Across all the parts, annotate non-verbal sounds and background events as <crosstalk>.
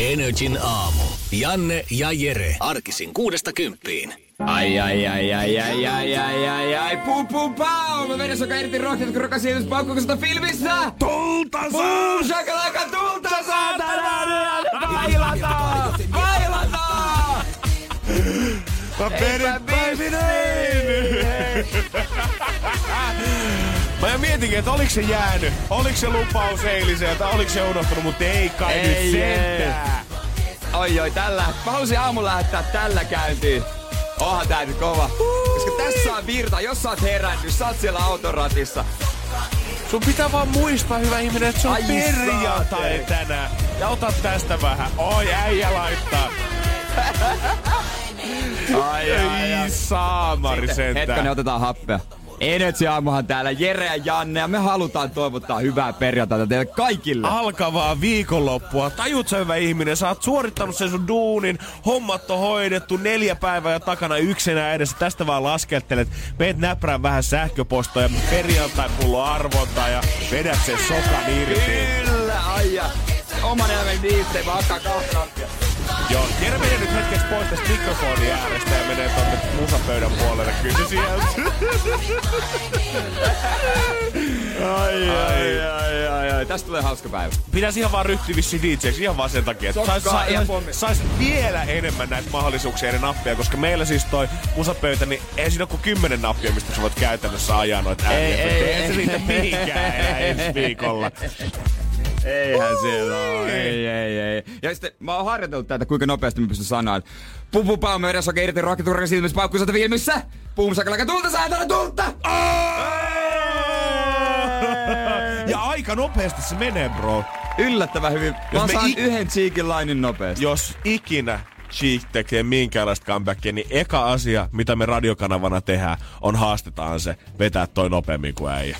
Energin aamu. Janne ja Jere. Arkisin kuudesta kymppiin. Ai, ai, ai, ai, ai, ai, ai, ai, ai, puu, puu, pau! Mä vedän soka irti rohkeet, kun rakas siivys paukkukosta filmissä! Tulta Puu, shakalaka, tulta, saatana! Vailata! Vailata! Mä perin päivin <laughs> Mä jo mietinkin, että oliks se jäänyt? Oliks se lupaus eiliseltä? Oliks se unohtunut? Mutta ei kai Ei, nyt sentään. Oi, oi, tällä. Mä halusin aamulla lähettää tällä käyntiin. Onhan tää nyt kova. Koska tässä on virta, jos sä oot herännyt, sä oot siellä autoratissa. Sun pitää vaan muistaa, hyvä ihminen, että se on Ai perjantai tänään. Ja ota tästä vähän. Oi, äijä laittaa. Ai, ai, ai. Saamari Hetkonen, sentään. otetaan happea. Energy aamuhan täällä Jere ja Janne ja me halutaan toivottaa hyvää perjantaita teille kaikille. alkavaa viikonloppua. Tajut sä hyvä ihminen, sä oot suorittanut sen sun duunin, hommat on hoidettu, neljä päivää jo takana yksinä edessä. Tästä vaan laskettelet, meet näprään vähän sähköpostoja, perjantai pullo arvonta ja vedät sen sokan irti. Kyllä, aija. Oman elämän niistä, vaan ottaa. Joo, Jere menee nyt hetkeksi pois tästä mikrofonin äärestä ja menee tonne musapöydän puolelle. Kyllä sieltä. Ai, ai, ai, ai, ai. Tästä tulee hauska päivä. Pitäisi ihan vaan ryhtyä vissiin DJksi ihan vaan sen takia, että sais, ja sais, sais vielä enemmän näitä mahdollisuuksia eri nappia, koska meillä siis toi musapöytä, niin ei siinä ole kuin kymmenen nappia, mistä sä voit käytännössä ajaa noita ääniä. Ei, Ei, ei, ei, ei. se riitä mihinkään enää ensi viikolla. Eihän siellä ole. Ei, ei, ei. Ja sitten mä oon harjoitellut tätä, kuinka nopeasti mä pystyn sanomaan. Pum pum pam, meidän soke irti rokkiturkan silmissä paukku sata viemissä. Pum sakalaka tulta saatana tulta! Ja aika nopeasti se menee, bro. Yllättävän hyvin. Mä me saan ik- yhden cheekin lainin nopeasti. Jos ikinä Cheek tekee minkäänlaista comebackia, niin eka asia, mitä me radiokanavana tehdään, on haastetaan se vetää toi nopeammin kuin äijä.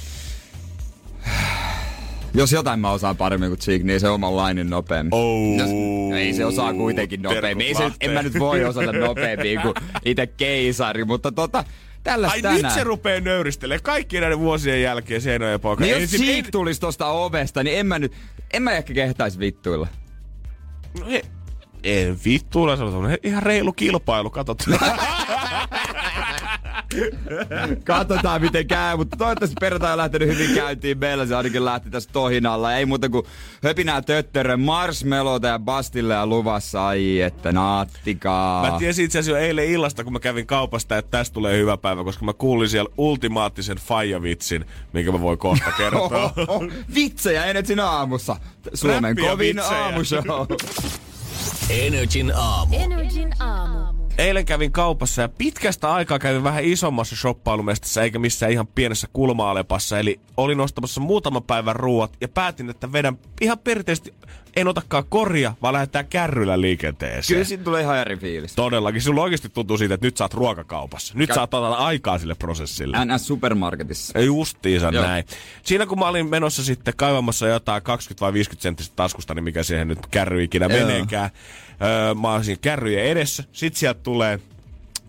Jos jotain mä osaan paremmin kuin Cheek, niin se oman lainin nopeammin. Oh. Jos, no ei se osaa kuitenkin nopeammin. Ei se, en mä nyt voi osata nopeammin kuin itse keisari, mutta tota, tällaista Ai tänään. nyt se rupee nöyristelemään kaikkien näiden vuosien jälkeen se ja poika. Niin jos Cheek tulisi tosta ovesta, niin en mä nyt, en mä ehkä kehtaisi vittuilla. No ei, ei vittuilla, se on ihan reilu kilpailu, katsotaan. <laughs> Katsotaan miten käy, mutta toivottavasti perjantai on lähtenyt hyvin käyntiin. Meillä se ainakin lähti tässä tohinalla. Ei muuta kuin höpinää töttörö, marshmallowta ja bastilleja luvassa. Ai että naattikaa. Mä tiesin itse asiassa jo eilen illasta, kun mä kävin kaupasta, että tästä tulee hyvä päivä, koska mä kuulin siellä ultimaattisen faija-vitsin, minkä mä voin kohta kertoa. <laughs> Oh, oh, vitsejä Energin aamussa. Suomen Räppiä kovin vitsejä. aamushow. Energin aamu. Energin aamu. Eilen kävin kaupassa ja pitkästä aikaa kävin vähän isommassa shoppailumestassa eikä missään ihan pienessä kulma-alepassa. Eli olin ostamassa muutaman päivän ruuat ja päätin, että vedän ihan perinteisesti, en otakaan koria, vaan lähdetään kärryllä liikenteeseen. Kyllä siitä tulee ihan eri fiilis. Todellakin. Sulla oikeasti tuntuu siitä, että nyt oot ruokakaupassa. Nyt Kä- oot ottaa aikaa sille prosessille. NS Supermarketissa. Justiinsa Joo. näin. Siinä kun mä olin menossa sitten kaivamassa jotain 20 vai 50 senttistä taskusta, niin mikä siihen nyt kärry ikinä meneekään. Öö, mä olin siinä kärryjen edessä. Sitten sieltä tulee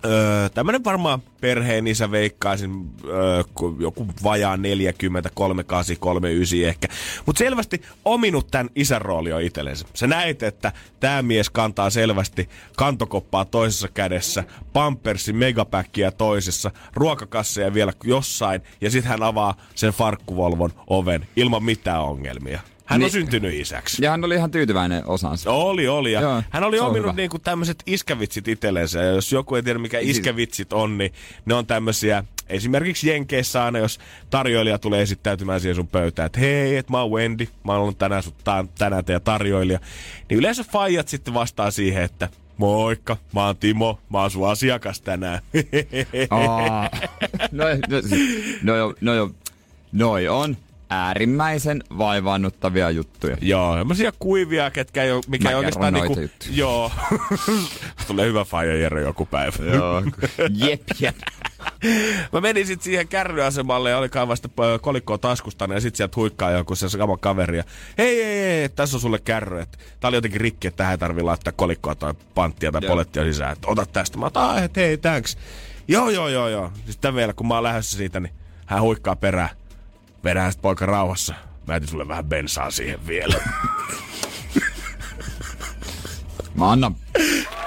öö, tämmönen varmaan perheen isä veikkaisin öö, ku- joku vajaa 40, 38, 39 ehkä. Mutta selvästi ominut tämän isän rooli jo itsellensä. Sä näit, että tämä mies kantaa selvästi kantokoppaa toisessa kädessä, pampersin megapäkkiä toisessa, ruokakasseja vielä jossain, ja sitten hän avaa sen farkkuvolvon oven ilman mitään ongelmia. Hän on Niin. syntynyt isäksi. Ja hän oli ihan tyytyväinen osansa. Oli, oli. Ja Joo, hän oli on ominut niinku tämmöiset iskävitsit itsellensä. Ja jos joku ei tiedä, mikä Siis- iskävitsit on, niin ne on tämmöisiä, esimerkiksi Jenkeissä aina, jos tarjoilija tulee esittäytymään siihen sun pöytään, että hei, et mä oon Wendy, mä oon tänään, sut, ta- tänään teidän tarjoilija. Niin yleensä faijat sitten vastaa siihen, että moikka, mä oon Timo, mä oon sun asiakas tänään. Aa, no, no, siis, no, jo, no, jo, noi on äärimmäisen vaivaannuttavia juttuja. Joo, semmosia kuivia, ketkä ei ole, mikä ei oikeastaan niinku... juttuja. Joo. <laughs> Tulee hyvä faija Jere joku päivä. Joo. jep, jep. Mä menin sitten siihen kärryasemalle ja oli kaivasta kolikkoa taskusta ja sitten sieltä huikkaa joku se sama kaveri. Ja, hei, hei, hei, tässä on sulle kärry. Että tää oli jotenkin rikki, että tähän ei tarvii laittaa kolikkoa tai panttia tai Joo. polettia sisään. Että ota tästä. Mä otan, että hei, thanks. Joo, joo, joo, joo. Sitten vielä, kun mä oon lähdössä siitä, niin hän huikkaa perään. Vedään sit poika rauhassa. Mä jätin sulle vähän bensaa siihen vielä. <laughs> Mä annan,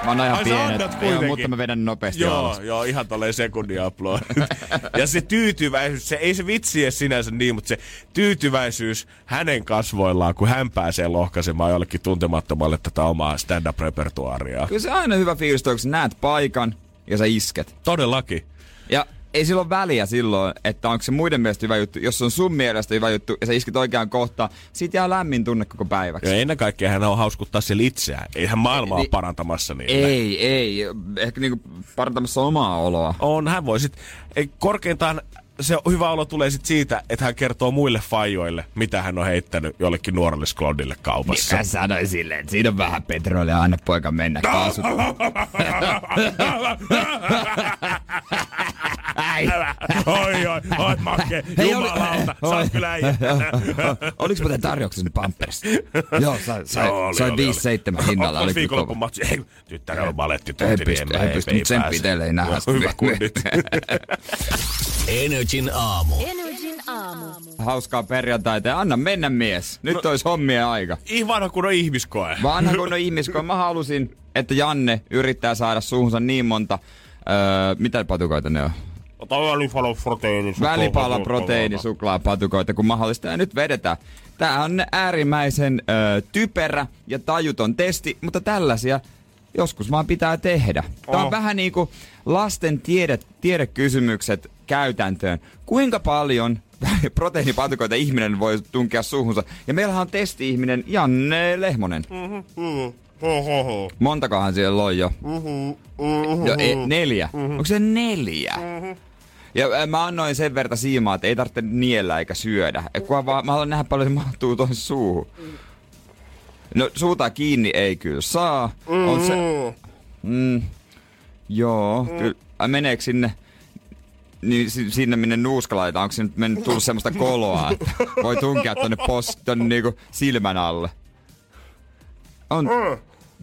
mä annan ihan Ai pienet, joo, mutta mä vedän nopeasti Joo, alas. joo, ihan tolleen sekunnin upload. <laughs> ja se tyytyväisyys, se ei se vitsi edes sinänsä niin, mutta se tyytyväisyys hänen kasvoillaan, kun hän pääsee lohkaisemaan jollekin tuntemattomalle tätä omaa stand-up-repertuaaria. Kyllä se aina hyvä fiilis, kun sä näet paikan ja sä isket. Todellakin. Ja ei sillä ole väliä silloin, että onko se muiden mielestä hyvä juttu. Jos se on sun mielestä hyvä juttu ja sä iskit oikeaan kohtaan, siitä jää lämmin tunne koko päiväksi. Ja ennen kaikkea hän on hauskuttaa siellä itseään. Eihän maailmaa Niin- parantamassa niillä. Ei, ei. Ehkä niinku parantamassa omaa oloa. On, hän voi sit, ei, korkeintaan se hyvä olo tulee sit siitä, että hän kertoo muille fajoille, mitä hän on heittänyt jollekin nuorelle sklodille kaupassa. Mä sanoin silleen, että siinä on vähän petrolia, anna poika mennä <laughs> kaasut. <laughs> Äi. oi, oi, oot makke, Hei, oli- jumalauta, sä Oi. oot kyllä äijä. <laughs> Oliko muuten tarjouksessa Pampers? <laughs> Joo, sai, sai, Joo, oli, sai oli, 5-7 hinnalla. Onko Oli kova. matsi? Ei, tyttärellä on baletti Ei tunti, pysty, niin ei pysty, mutta tsemppiä teille ei nähdä. Hyvä kundit. Energin aamu. Energin aamu. Hauskaa perjantaita ja anna mennä mies. Nyt no, olisi hommien aika. Ihana kun on ihmiskoe. Vanha kun on ihmiskoe. Mä halusin, että Janne yrittää saada suuhunsa niin monta... Öö, mitä patukoita ne on? Ota välipalo proteiini. Välipala, proteiini, suklaa, patukoita, kun mahdollista. Ja nyt vedetään. Tää on äärimmäisen ö, typerä ja tajuton testi, mutta tällaisia joskus vaan pitää tehdä. Tää on Oh. vähän niinku lasten tiede, tiedekysymykset käytäntöön. Kuinka paljon <laughs> proteiinipatukoita ihminen voi tunkea suuhunsa? Ja meillähän on testi-ihminen Janne Lehmonen. Montakohan siellä on jo? jo e, neljä. Onko se neljä? Ja mä annoin sen verta siimaa, että ei tarvitse niellä eikä syödä. Et Kun vaan, mä haluan nähdä paljon se mahtuu tuohon suuhun. No suuta kiinni ei kyllä saa. On se... Mm, joo, kyllä. Ai, meneekö sinne... Niin si- sinne minne nuuska laitetaan, onko se nyt mennyt tullut semmoista koloa, että voi tunkea tonne, pos, tonne niinku silmän alle? On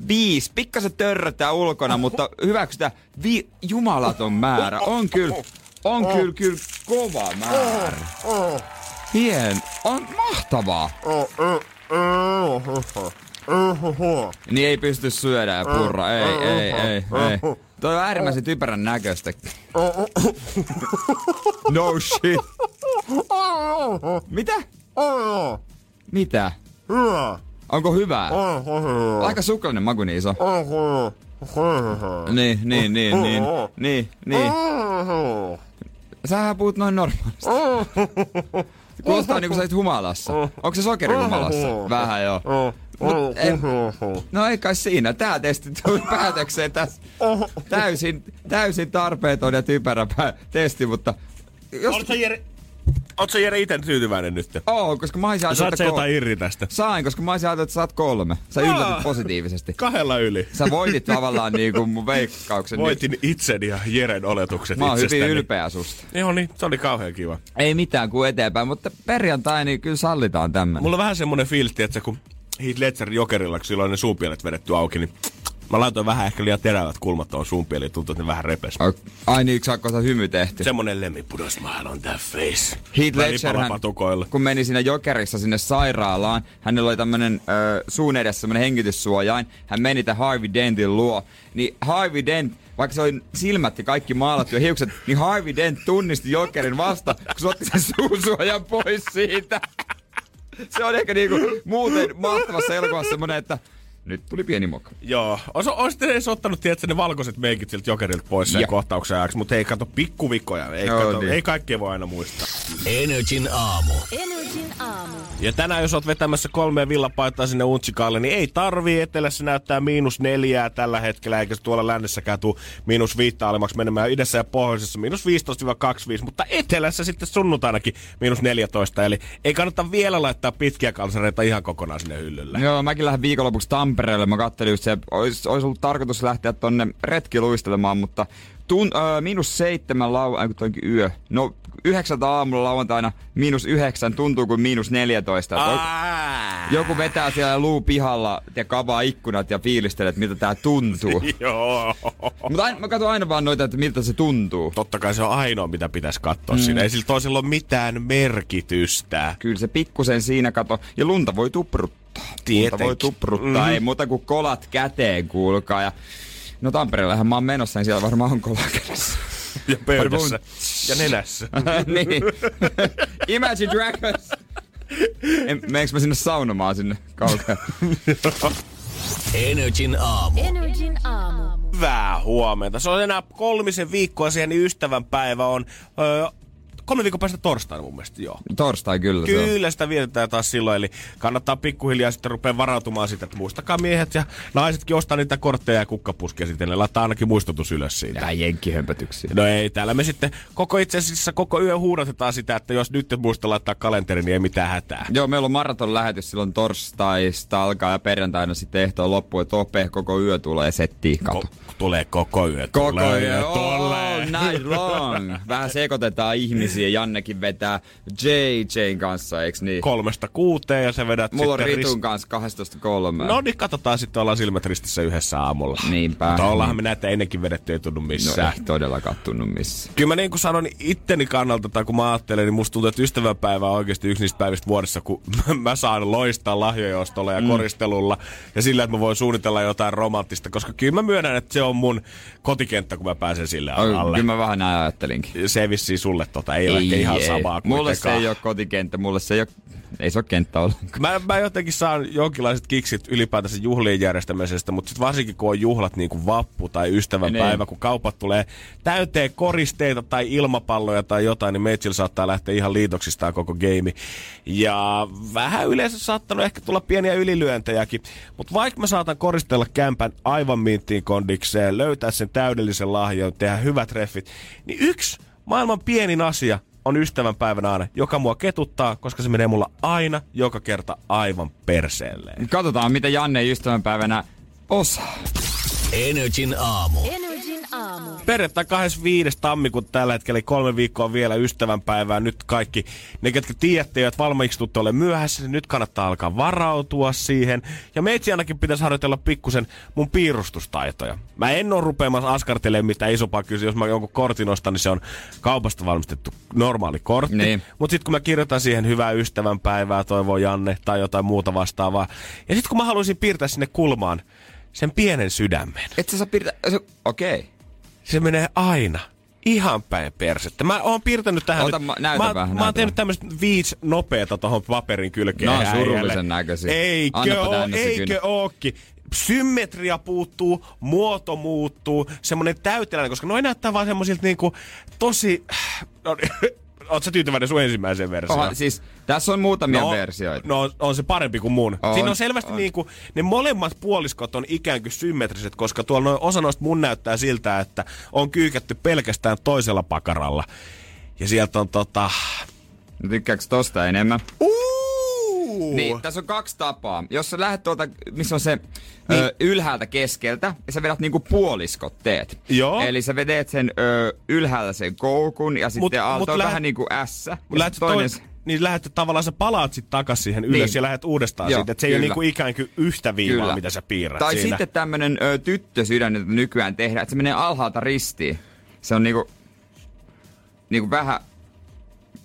viisi, pikkasen törröttää ulkona, mutta hyväksytään vi- jumalaton määrä. On kyllä, on kyllä, kyllä kova määrä. Hien, on mahtavaa. Niin ei pysty syödä ja purra, ei, ei, ei, ei. Toi on äärimmäisen typerän näköistä. No shit. <laughs> Mitä? Mitä? Onko hyvää? Aika suklainen maku niin iso. Niin, niin, niin, niin, niin, niin. Sähän puhut noin normaalisti. Kuulostaa niinku sä humalassa. Onko se sokeri humalassa? Vähän joo. Mut en, no ei kai siinä. Tää testi tuli <laughs> päätökseen tässä. Täysin, täysin tarpeeton ja typerä testi, mutta... Jos, Oletko Jere, Ootko Jere ite tyytyväinen nyt? Oo, koska mä olisin Saat ajatellut, että jotain irri tästä? Sain, koska mä olisin ajatellut, että saat kolme. Sä Aa. yllätit positiivisesti. Kahdella yli. Sä voitit tavallaan niinku mun veikkauksen. Voitin itseni ja Jeren oletukset Mä oon hyvin itsestäni. ylpeä susta. Joo niin, se oli kauhean kiva. Ei mitään kuin eteenpäin, mutta perjantai niin kyllä sallitaan tämmönen. Mulla on vähän semmonen fiilti, että kun Heath Ledger Jokerilla, kun silloin ne suunpielet vedetty auki, niin mä laitoin vähän ehkä liian terävät kulmat tuohon suunpieliin, tuntuu, että ne vähän repes. Ai- Ai niin, saako sä hymy tehty? Semmonen lemmi put a smile on that face. Heath Ledger, Välipalapatukoilla. kun meni siinä Jokerissa sinne sairaalaan, hänellä oli tämmönen ö, suun edessä semmonen hengityssuojain. Hän meni tämän Harvey Dentin luo. Niin Harvey Dent, vaikka se oli silmät ja kaikki maalattu ja hiukset, niin Harvey Dent tunnisti Jokerin vasta, kun se otti sen suusuojan pois siitä. Se on ehkä niinku muuten mahtavassa elokuvassa semmonen, että Nyt tuli pieni moka. Joo. Ois, olisit edes ottanut, tiedätkö, ne valkoiset meikit siltä jokerilta pois sen Ja. kohtauksen ajaksi, mutta ei kato pikkuvikoja. Ei, Joo, kato, niin. ei kaikkea voi aina muistaa. Energin aamu. Energin aamu. Ja tänään, jos oot vetämässä kolmea villapaitaa sinne Untsikalle, niin ei tarvii. Etelässä näyttää miinus neljää tällä hetkellä, eikä se tuolla lännessäkään tuu miinus viittä alemmaksi menemään. Idässä ja pohjoisessa miinus 15-25, mutta etelässä sitten sunnuntainakin miinus 14. Eli ei kannata vielä laittaa pitkiä kalsareita ihan kokonaan sinne hyllylle. Joo, mäkin lähden viikonlopuksi Tampereelle. Mä kattelin just se, olisi, olisi ollut tarkoitus lähteä tonne retkiluistelemaan, mutta tun, ö, miinus seitsemän lau, äh, yö. No, yhdeksältä aamulla lauantaina miinus yhdeksän tuntuu kuin miinus neljätoista. Joku vetää siellä luu pihalla ja kavaa ikkunat ja fiilistelee, että miltä tää tuntuu. <laughs> Joo. Mutta aina, mä katson aina vaan noita, että miltä se tuntuu. Totta kai se on ainoa, mitä pitäisi katsoa mm. siinä. Ei sillä toisella ole mitään merkitystä. Kyllä se pikkusen siinä kato. Ja lunta voi tupruttaa. Lunta Tietenkin. voi tupruttaa. Mhm. Ei muuta kuin kolat käteen, kuulkaa. Ja No Tampereellähän mä oon menossa, niin siellä varmaan on kola kädessä. Ja <laughs> pöydässä. Ja nenässä. <laughs> niin. <laughs> Imagine Dragons. En, meneekö mä sinne saunomaan sinne kaukaa? Energin aamu. Energin aamu. Hyvää huomenta. Se on enää kolmisen viikkoa siihen, niin ystävänpäivä on öö, kolme viikon päästä torstaina mun mielestä, joo. Torstai kyllä. Kyllä sitä vietetään taas silloin, eli kannattaa pikkuhiljaa sitten rupea varautumaan sitä, että muistakaa miehet ja naisetkin ostaa niitä kortteja ja kukkapuskia sitten, ne laittaa ainakin muistutus ylös siitä. Ja jenkkihömpötyksiä. No ei, täällä me sitten koko itse asiassa koko yö huudatetaan sitä, että jos nyt et muista laittaa kalenteri, niin ei mitään hätää. Joo, meillä on maraton lähetys silloin torstaista alkaa ja perjantaina sitten ehtoon loppu, että Ope koko yö tulee settiin, kato. Ko- tulee koko yö. Koko tulee yö, tulee. all night long. Vähän sekoitetaan <laughs> ihmisiä. Jannekin vetää JJn kanssa, eiks niin? Kolmesta kuuteen ja sä vedät Mulla on sitten Ritun ris- kanssa 12.3. No niin, katsotaan sitten, ollaan silmät ristissä yhdessä aamulla. Niinpä. Mutta ollaanhan me näitä ennenkin vedetty, ei tunnu No missään. ei todellakaan tunnu missä. Kyllä mä niin kuin sanoin itteni kannalta, tai kun mä ajattelen, niin musta tuntuu, että ystävänpäivä on oikeasti yksi niistä päivistä vuodessa, kun <laughs> mä saan loistaa lahjojostolla ja mm. koristelulla ja sillä, että mä voin suunnitella jotain romanttista, koska kyllä mä myönnän, että se on mun kotikenttä, kun mä pääsen sille Oi, alle. Kyllä mä vähän ajattelinkin. Se vissiin sulle tota, ei, ole ehkä ihan samaa Mulle se ei ole kotikenttä, mulle se ei ole, ei se ole kenttä ollenkaan. Mä, mä jotenkin saan jonkinlaiset kiksit ylipäätänsä juhlien järjestämisestä, mutta sitten varsinkin kun on juhlat niin kuin vappu tai ystävänpäivä, Niin. kun kaupat tulee täyteen koristeita tai ilmapalloja tai jotain, niin meitsillä saattaa lähteä ihan liitoksistaan koko game. Ja vähän yleensä saattanut ehkä tulla pieniä ylilyöntejäkin, mutta vaikka mä saatan koristella kämpän aivan minttiin kondikseen, löytää sen täydellisen lahjan, tehdä hyvät treffit, niin yksi maailman pienin asia on ystävänpäivänä aina, joka mua ketuttaa, koska se menee mulla aina, joka kerta aivan perseelleen. Katsotaan, mitä Janne ystävänpäivänä osaa. Energin aamu. Energin aamu. Perjantai 25. tammikuuta tällä hetkellä, eli kolme viikkoa vielä ystävänpäivää. Nyt kaikki ne, ketkä tiedätte, että valmiiksi tuutte ole myöhässä, niin nyt kannattaa alkaa varautua siihen. Ja meitsi ainakin pitäisi harjoitella pikkusen mun piirustustaitoja. Mä en ole rupeamassa askartelemaan mitään isompaa kyllä. Jos mä jonkun kortin ostan, niin se on kaupasta valmistettu normaali kortti. Niin. Mutta sitten kun mä kirjoitan siihen hyvää ystävänpäivää, toivoo Janne tai jotain muuta vastaavaa. Ja sitten kun mä haluaisin piirtää sinne kulmaan sen pienen sydämen. Et sä saa piirtää... Okei. Okay. Se menee aina ihan päin persettä. Mä oon piirtänyt tähän Ota, nyt, mä- näytä mä, vähän, mä oon tehnyt tämmöistä viisi nopeata tohon paperin kylkeen. On häijälle. surullisen näköisiä. Eikö Annapa oo, eikö ookin. Symmetria puuttuu, muoto muuttuu, semmonen täyteläinen, koska noin näyttää vaan semmoisilta niinku tosi... <sniffs> No, Sä tyytyväinen sun ensimmäiseen versioon? Oha, siis tässä on muutamia versioita. No on se parempi kuin mun. On, Siinä on selvästi on. niinku, ne molemmat puoliskot on ikään kuin symmetriset, koska tuolla noin, osa noista mun näyttää siltä, että on kyykätty pelkästään toisella pakaralla. Ja sieltä on tota... No Tykkääks tosta enemmän? Niin, tässä on kaksi tapaa. Jos sä lähdet tuolta, missä on se niin. ö, ylhäältä keskeltä, ja sä vedät niinku puoliskot teet. Joo. Eli sä vedet sen ö, ylhäällä sen koukun, ja sitten Mut- alta mut on lähet- vähän niinku S. Mut lähet sä toi, toinen... niin lähet tavallaan sä palaat sit takas siihen ylös Niin. ja lähet uudestaan Joo, siitä. Et se ei ole kyllä. niinku ikään kuin yhtä viivaa, mitä sä piirrät Tai siinä. sitten tämmönen ö, tyttösydän, jota nykyään tehdään, että se menee alhaalta ristiin. Se on niinku, niinku vähän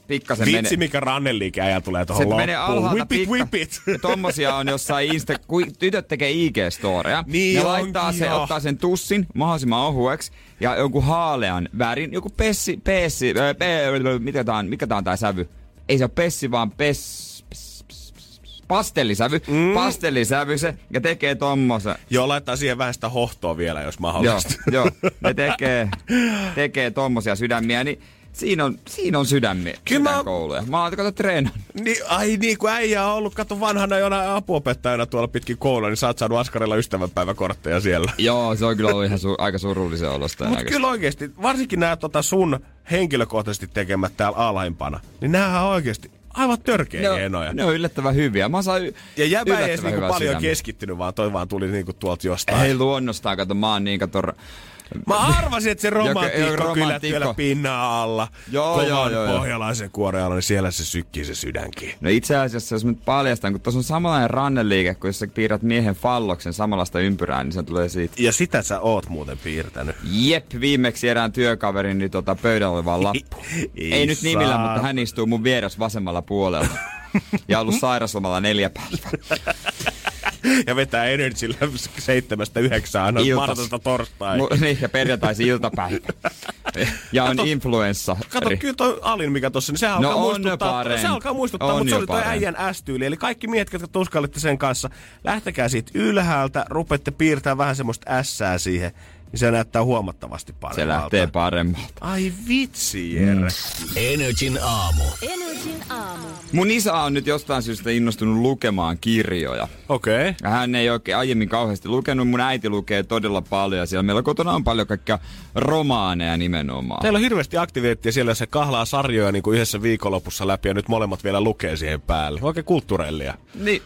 pikkasen Vitsi, menee. mikä ranneliike äijä tulee Se tohon loppuun. menee alhaalta whip it, pikka. whip it. Ja tommosia on jossain Insta, kun tytöt tekee IG-storeja. Niin ne laittaa se, joo. ottaa sen tussin mahdollisimman ohueksi ja jonkun haalean värin, joku pessi, pessi, äh, pe, mikä tää on, mikä tää on tää sävy? Ei se ole pessi, vaan pes, pes, pes, pes, pes. pastellisävy, mm. pastellisävy se, ja tekee tommosen. Joo, laittaa siihen vähän sitä hohtoa vielä, jos Joo, mahdollista. joo, ne <laughs> tekee, tekee tommosia sydämiä, niin siinä on, siinä on sydämiä, Kyllä mä- sydänkouluja. Mä oon kato. Niin, ai niin, kun äijä on ollut, kato vanhana jonain apuopettajana tuolla pitkin koulua, niin sä oot saanut Askarilla ystävänpäiväkortteja siellä. Joo, se on kyllä ollut ihan su- aika surullisen olosta. Mutta kyllä oikeasti, varsinkin nämä tota sun henkilökohtaisesti tekemät täällä alhaimpana, niin nämä on oikeasti aivan törkeä ne, hienoja. on, ne on yllättävän hyviä. Mä saan y- Ja jäbä ei edes niinku paljon sydämeä. keskittynyt, vaan toi vaan tuli niinku tuolta jostain. Ei luonnostaan, kato, mä oon niin kato... Mä arvasin, että se romantiikko kyllä siellä pinnan alla. Joo, joo, joo, joo. pohjalaisen kuoren alla, niin siellä se sykkii se sydänkin. No itse asiassa, jos nyt paljastan, kun tuossa on samanlainen ranneliike, kun jos sä piirrät miehen falloksen samanlaista ympyrää, niin se tulee siitä. Ja sitä sä oot muuten piirtänyt. Jep, viimeksi erään työkaverin niin tota, pöydällä oli vaan lappu. <laughs> Ei nyt nimillä, mutta hän istuu mun vieressä vasemmalla puolella. <laughs> Ja ollut sairaslomalla neljä päivää. <laughs> Ja vetää Energyllä seitsemästä yhdeksään maanantaista torstai. Mu- niin, ja perjantaisin iltapäivä. Ja on influenssa. Kato, kyllä toi Alin, mikä tossa, niin sehän No alkaa on muistuttaa, parempi. se alkaa muistuttaa, On mutta se oli toi äijän S-tyyli. Eli kaikki miehet, jotka tuskalitte sen kanssa, lähtekää siitä ylhäältä, rupette piirtää vähän semmoista ässää siihen, niin se näyttää huomattavasti paremmalta. Se lähtee paremmalta. Ai vitsi, Jere. Mm. Energin aamu. Energin aamu. Mun isä on nyt jostain syystä innostunut lukemaan kirjoja. Okei. Okay. Hän ei oikein aiemmin kauheasti lukenut. Mun äiti lukee todella paljon. ja Siellä meillä kotona on paljon kaikkia romaaneja nimenomaan. Teillä on hirveästi aktiviteettia siellä, se kahlaa sarjoja niin kuin yhdessä viikonlopussa läpi ja nyt molemmat vielä lukee siihen päälle. Oikein kulttuurellia. Niin.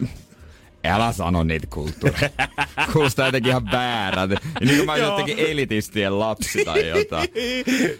Älä sano niitä kulttuureja. <laughs> Kuulostaa jotenkin ihan väärältä. Niin kuin mä Joo. jotenkin elitistien lapsi tai <laughs> jotain.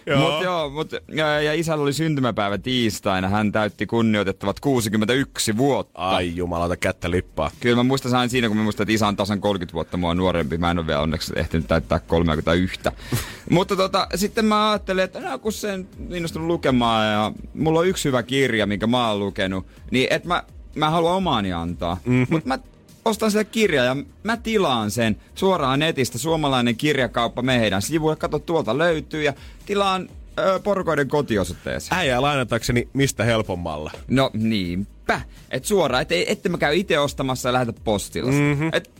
Joo. Mut joo, mut, ja, ja isällä oli syntymäpäivä tiistaina. Hän täytti kunnioitettavat 61 vuotta. Ai jumalauta, kättä lippaa. Kyllä mä muistan sain siinä, kun mä muistan, että isä on tasan 30 vuotta mua nuorempi. Mä en ole vielä onneksi ehtinyt täyttää 31. <laughs> Mutta tota, sitten mä ajattelin, että no, kun sen innostunut lukemaan ja mulla on yksi hyvä kirja, minkä mä oon lukenut, niin että mä, mä haluan omaani antaa. Mm-hmm. Mutta mä ostan sille kirja ja mä tilaan sen suoraan netistä. Suomalainen kirjakauppa meidän sivuille. Kato, tuolta löytyy ja tilaan ö, porukoiden kotiosoitteeseen. Äijää lainatakseni mistä helpommalla. No niinpä. Et suoraan, et, ette mä käy itse ostamassa ja lähetä postilla. Mm-hmm. Et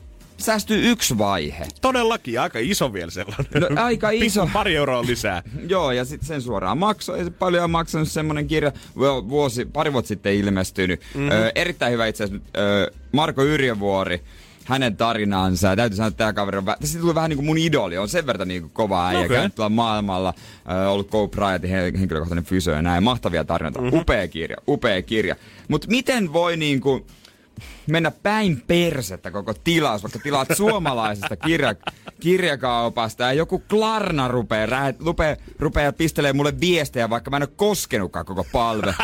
säästyy yksi vaihe. Todellakin, aika iso vielä sellainen. No, aika iso. Pikku pari euroa lisää. <laughs> Joo, ja sitten sen suoraan maksoi. Ei se paljon maksanut semmonen kirja, vu- vuosi, pari vuotta sitten ilmestynyt. Mm-hmm. Ö, erittäin hyvä itse asiassa. Ö, Marko Yrjövuori, hänen tarinansa. Ja täytyy sanoa, että tämä kaveri on, vä- tuli vähän niin kuin mun idoli. On sen verran niin kuin kova äijä. Okay. Käynyt tuolla maailmalla, ö, ollut Go Bryatin he- henkilökohtainen fysio ja näin. Mahtavia tarinoita. Mm-hmm. Upea kirja, upea kirja. Mutta miten voi niin kuin, mennä päin persettä koko tilaus, vaikka tilaat suomalaisesta kirja, kirjakaupasta ja joku Klarna rupeaa, rää, rupeaa, rupeaa pistelee mulle viestejä, vaikka mä en ole koskenutkaan koko palve.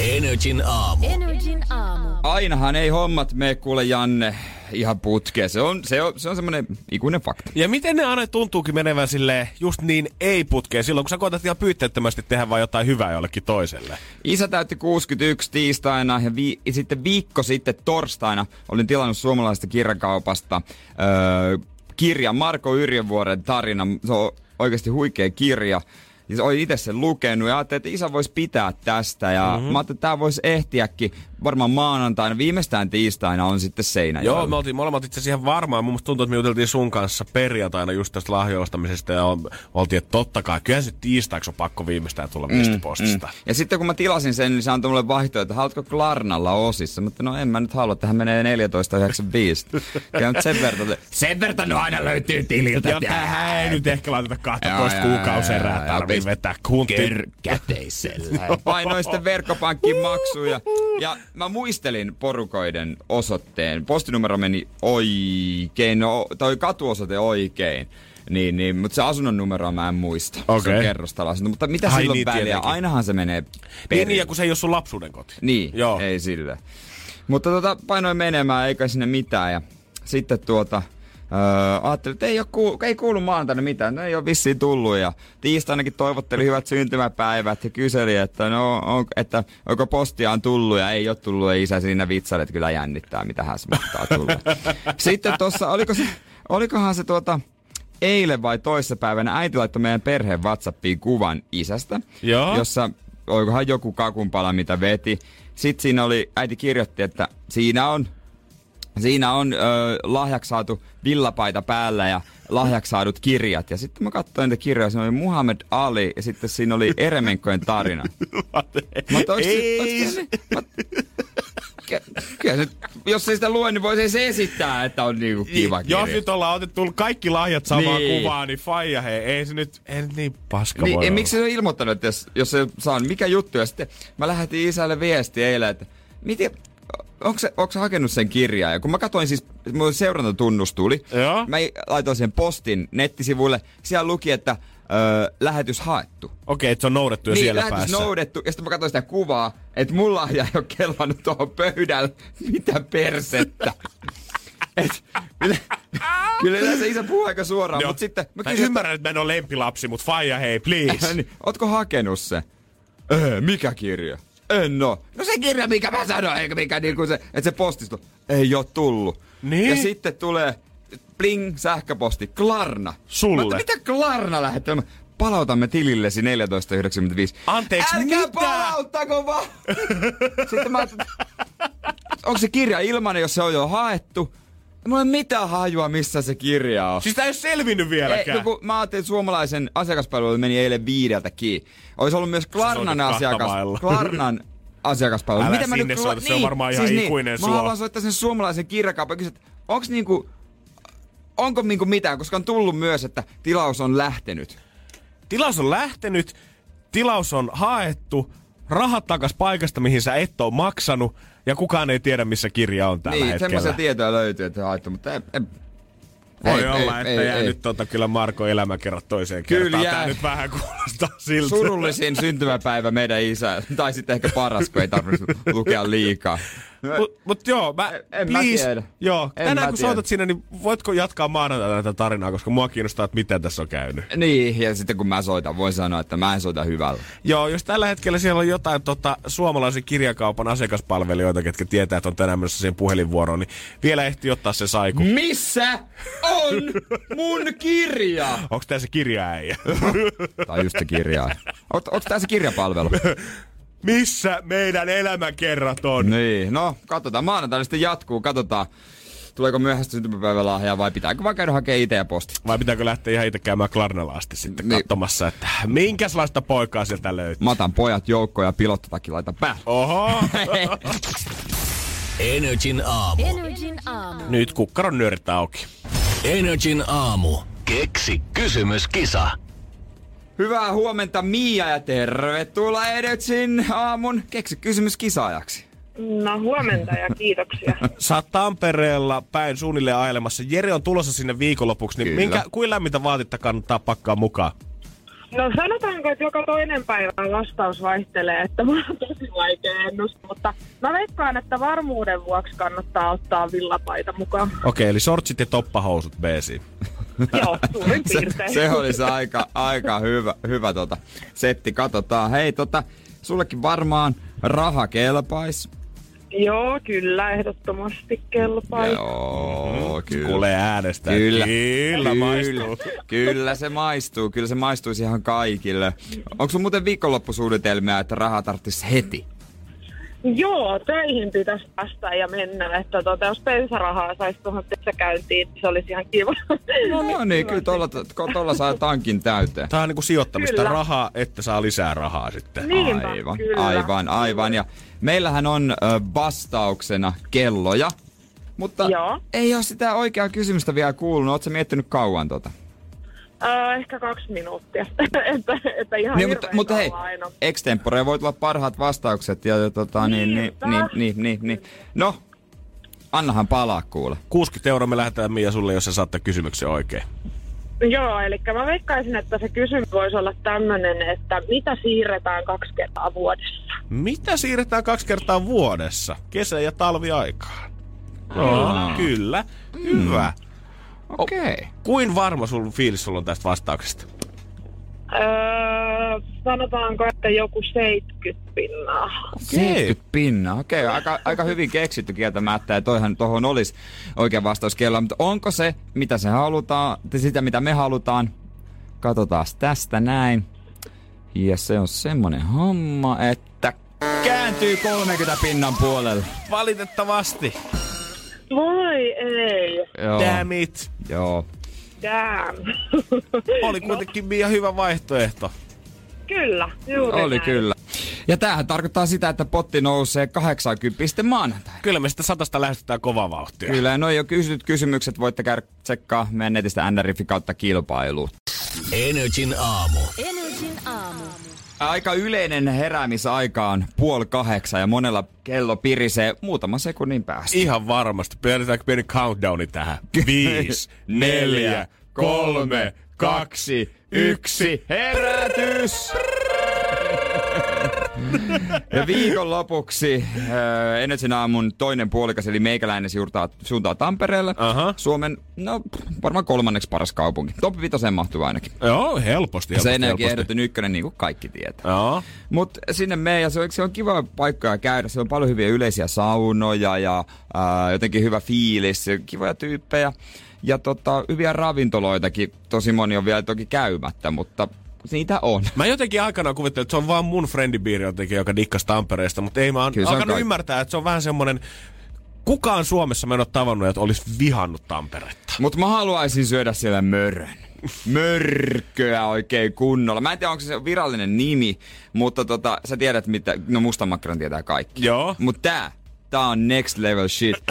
Energin aamu. Energin aamu. Ainahan ei hommat mene kuule Janne ihan putkeen. Se on, se on, se on semmoinen ikuinen fakta. Ja miten ne aina tuntuukin menevän silleen just niin ei-putkeen silloin, kun sä koetat ihan pyytteettömästi tehdä vaan jotain hyvää jollekin toiselle? Isä täytti 61 tiistaina ja vi- sitten viikko sitten torstaina olin tilannut suomalaisesta kirjakaupasta öö, kirjan Marko Yrjönvuoren tarina. Se on oikeasti huikea kirja. Ja se oli itse sen lukenut ja ajattelin, että isä voisi pitää tästä. Ja mm-hmm. mä ajattelin, että tämä voisi ehtiäkin varmaan maanantaina, viimeistään tiistaina on sitten seinä. Joo, me oltiin molemmat itse asiassa ihan varmaan. Mun tuntuu, että me juteltiin sun kanssa perjantaina just tästä lahjoistamisesta ja ol- oltiin, että totta kai, kyllähän se tiistaiksi on pakko viimeistään tulla viestipostista. Ja sitten kun mä tilasin sen, niin se antoi mulle vaihtoehto, että haluatko Klarnalla osissa? Mutta no en mä nyt halua, tähän menee 14,95. Kyllä nyt sen verran, sen verran no aina löytyy tililtä. Ja tähän ei nyt ehkä laiteta 12 Joo, joo, kuukauserää, joo, joo, tarvii joo. vetää kunti. käteisellä. <laughs> Painoin sitten verkkopankkiin maksuja. Ja mä muistelin porukoiden osoitteen. Postinumero meni oikein, no, toi katuosoite oikein. Niin, niin, mutta se asunnon numeroa mä en muista. Se Okei. on kerrostaloasunto. Mutta mitä Ai silloin niin, väliä? tietenkin. Ainahan se menee Niin, perin. niin, ja kun se ei ole sun lapsuuden koti. Niin, Joo. ei sille. Mutta tota, painoin menemään, eikä sinne mitään. Ja sitten tuota, öö, ajattelin, että ei, ole kuulu, ei kuulu maanantaina mitään. No ei ole vissiin tullut. Ja tiistainakin toivotteli hyvät syntymäpäivät ja kyseli, että, no, on, että onko postiaan tullut. Ja ei ole tullut. Ja isä siinä vitsaili, että kyllä jännittää, mitä hän mahtaa tulla. <laughs> sitten tuossa, oliko se, olikohan se tuota, eilen vai toissapäivänä äiti laittoi meidän perheen Whatsappiin kuvan isästä, Joo. jossa olikohan joku kakunpala, mitä veti. Sitten siinä oli, äiti kirjoitti, että siinä on, siinä on ö, lahjaksi saatu villapaita päällä ja lahjaksi saadut kirjat. Ja sitten mä katsoin niitä kirjoja, siinä oli Muhammad Ali ja sitten siinä oli Eremenkojen tarina. Mä se- se- Kyllä se, jos ei sitä lue, niin voisi se esittää, että on niinku kiva kirja. Jos nyt ollaan otettu kaikki lahjat samaan Niin. kuvaan, niin faija hei, ei se nyt, ei nyt niin paska Niin, voi miksi se on ilmoittanut, että jos, jos se saa, niin mikä juttu? Ja sitten mä lähetin isälle viesti eilen, että miten, onko se, onko se hakenut sen kirjaa? Ja kun mä katsoin siis, mun seurantatunnus tuli, Joo. mä laitoin sen postin nettisivuille, siellä luki, että ö, lähetys haettu. Okei, että se on noudettu jo niin, siellä lähetys päässä. noudettu, ja sitten mä katsoin sitä kuvaa, että mulla lahja ei ole kelvannut tuohon pöydälle. Mitä persettä? <laughs> Et, kyllä, kyllä yleensä isä puhuu aika suoraan, Joo. mutta sitten mä Mä kysyin, ymmärrän, että mä en ole lempilapsi, mutta faija hei, please. <laughs> niin, ootko hakenut se? Öö, mikä kirja? En oo. No se kirja, mikä mä sanoin, eikä mikä niinku se, että se postistu. Ei oo tullut. Niin? Ja sitten tulee bling, sähköposti, Klarna. Sulle? Mä, että mitä Klarna lähettää? Palautamme tilillesi 14,95. Anteeksi, Älkää mitä? palauttako vaan! sitten mä onko se kirja ilmanen, jos se on jo haettu? Mulla ei ole mitään hajua, missä se kirja on. Siis tää ei ole selvinnyt Ei, vieläkään. no kun mä ajattelin, että suomalaisen asiakaspalvelu meni eilen viideltä kiinni. Olisi ollut myös Klarnan, asiakas. Klarnan asiakaspalvelu. Älä sinne soita, se on varmaan ihan ikuinen niin, suo. Mä haluan soittaa sen suomalaisen kirjakaupan ja että onks niinku, onko niinku mitään, koska on tullut myös, että tilaus on lähtenyt. Tilaus on lähtenyt, tilaus on haettu, rahat takas paikasta, mihin sä et ole maksanut, ja kukaan ei tiedä, missä kirja on tällä niin, hetkellä. semmoisia tietoja löytyy, että on haettu, mutta ei, ei, Voi ei, olla, ei, että ei, jää ei. nyt tota, kyllä Marko elämäkerrat toiseen Kyllä kertaan. jää. Tää nyt vähän kuulostaa siltä. surullisin syntymäpäivä meidän isä. Tai sitten ehkä paras, kun ei tarvitse lukea liikaa. Mut, mut joo, mä, En- mä please, tiedä. joo, En tänään mä kun tiedä. soitat sinne, niin voitko jatkaa maanantaina tätä tarinaa, koska mua kiinnostaa, että miten tässä on käynyt. Niin, ja sitten kun mä soitan, voin sanoa, että mä en soita hyvällä. Joo, jos tällä hetkellä siellä on jotain tota, suomalaisen kirjakaupan asiakaspalvelijoita, ketkä tietää, että on tänään menossa siihen puhelinvuoroon, niin vielä ehti ottaa se saiku. Missä on mun kirja? Onks tää se kirjaäijä? Tai just se kirja. Onks tää se kirjapalvelu? <laughs> Missä meidän elämäkerrat on? niin, no katsotaan. Maanantaina sitten jatkuu, katsotaan. Tuleeko myöhäistä syntymäpäivälahjaa vai pitääkö vaan käydä hakemaan itse ja posti? Vai pitääkö lähteä ihan itse käymään Klarnalla asti sitten Niin. katsomassa, että minkälaista poikaa sieltä löytyy? Mä otan pojat joukkoon ja pilottotakin laitan päälle. Oho! <laughs> Energin aamu. Energin aamu. Nyt kukkaron nyörit auki. Energin aamu. Keksi kysymyskisa. Hyvää huomenta Mia ja tervetuloa Edetsin aamun keksi kysymys kisaajaksi. No huomenta ja kiitoksia. <laughs> Sä oot Tampereella päin suunnilleen ailemassa. Jere on tulossa sinne viikonlopuksi, niin Kyllä. minkä, kuin lämmintä vaatetta kannattaa pakkaa mukaan? No sanotaanko, että joka toinen päivä vastaus vaihtelee, että mulla on tosi vaikea ennustaa, mutta mä veikkaan, että varmuuden vuoksi kannattaa ottaa villapaita mukaan. Okei, eli sortsit ja toppahousut BC. <laughs> <laughs> Joo, suurin Se, piirtein. se olisi aika, aika hyvä, hyvä tota, setti. Katsotaan. Hei, tota, sullekin varmaan raha kelpais. Joo, kyllä, ehdottomasti kelpaa. Joo, kyllä. Kuulee äänestä. Kyllä. Kyllä, maistuu. <laughs> Kyllä se maistuu. Kyllä se maistuisi ihan kaikille. Onko sun muuten viikonloppusuunnitelmia, että rahaa tarvitsisi heti? Joo, töihin pitäisi päästä ja mennä, että tota, jos bensarahaa saisi tuohon käyntiin, niin se olisi ihan kiva. No niin, kyllä tuolla, tuolla saa tankin täyteen. Tämä on niinku sijoittamista Kyllä. rahaa, että saa lisää rahaa sitten. Niinpä, Aivan, kyllä. aivan, aivan. Ja meillähän on vastauksena kelloja, mutta Joo. ei ole sitä oikeaa kysymystä vielä kuulunut. Oletko miettinyt kauan tota? Äh, ehkä kaksi minuuttia. <laughs> että, että ihan Niin, niin, mutta, mutta hei, aina. extempore voi tulla parhaat vastaukset ja tota, niin, niin, Niinpä. niin, niin, niin, niin. No, annahan palaa kuule. 60 euroa me lähdetään Mia sulle, jos sä saatte kysymyksen oikein. Joo, eli mä veikkaisin, että se kysymys voisi olla tämmöinen, että mitä siirretään kaksi kertaa vuodessa? Mitä siirretään kaksi kertaa vuodessa? Kesä- ja talviaikaan. No, kyllä. Hyvä. Okei. Okay. Kuin varma sun fiilis sulla on tästä vastauksesta? Öö, sanotaanko, että joku 70 pinnaa. 70 pinnaa. Okei, okay, aika, aika hyvin keksitty kieltämättä ja toihan tuohon olisi oikea vastaus kello. Mutta onko se, mitä se halutaan, tai sitä mitä me halutaan? Katsotaan tästä näin. Ja se on semmonen homma, että kääntyy 30 pinnan puolelle. Valitettavasti. Voi ei. Joo. Damn it. Joo. Damn. Oli kuitenkin ihan hyvä vaihtoehto. Kyllä, juuri Oli näin. kyllä. Ja tämähän tarkoittaa sitä, että potti nousee 80 sitten maanantaina. Kyllä me sitä satasta lähestytään kovaa vauhtia. Kyllä, noin jo kysytyt kysymykset voitte käydä tsekkaa meidän netistä NRF kautta kilpailu. Energin aamu. Energin aamu. Aika yleinen heräämisaika on puoli kahdeksan ja monella kello pirisee muutama sekunnin päästä. Ihan varmasti. Pidetäänkö pieni countdowni tähän? Viisi, <laughs> neljä, kolme, kaksi, yksi. herätys! Ja viikon lopuksi äh, Energin aamun toinen puolikas, eli meikäläinen siurtaa, suuntaa Tampereelle. Aha. Suomen, no varmaan kolmanneksi paras kaupunki. Top 5 mahtuu ainakin. Joo, helposti, helposti, Seinäjoki ehdoton ykkönen, niin kuin kaikki tietää. Joo. Mutta sinne me ja se on, se on kiva paikkoja käydä. Se on paljon hyviä yleisiä saunoja ja ää, jotenkin hyvä fiilis, ja kivoja tyyppejä. Ja tota, hyviä ravintoloitakin. Tosi moni on vielä toki käymättä, mutta niitä on. Mä jotenkin aikanaan kuvittelin, että se on vaan mun friendipiiri jotenkin, joka dikkas Tampereesta, mutta ei mä oon Kyllä alkanut kaik- ymmärtää, että se on vähän semmonen... Kukaan Suomessa mä en ole tavannut, että olisi vihannut Tamperetta. Mutta mä haluaisin syödä siellä mörön. Mörköä oikein kunnolla. Mä en tiedä, onko se virallinen nimi, mutta tota, sä tiedät mitä, no musta makkaran tietää kaikki. Joo. Mut tää, tää on next level shit.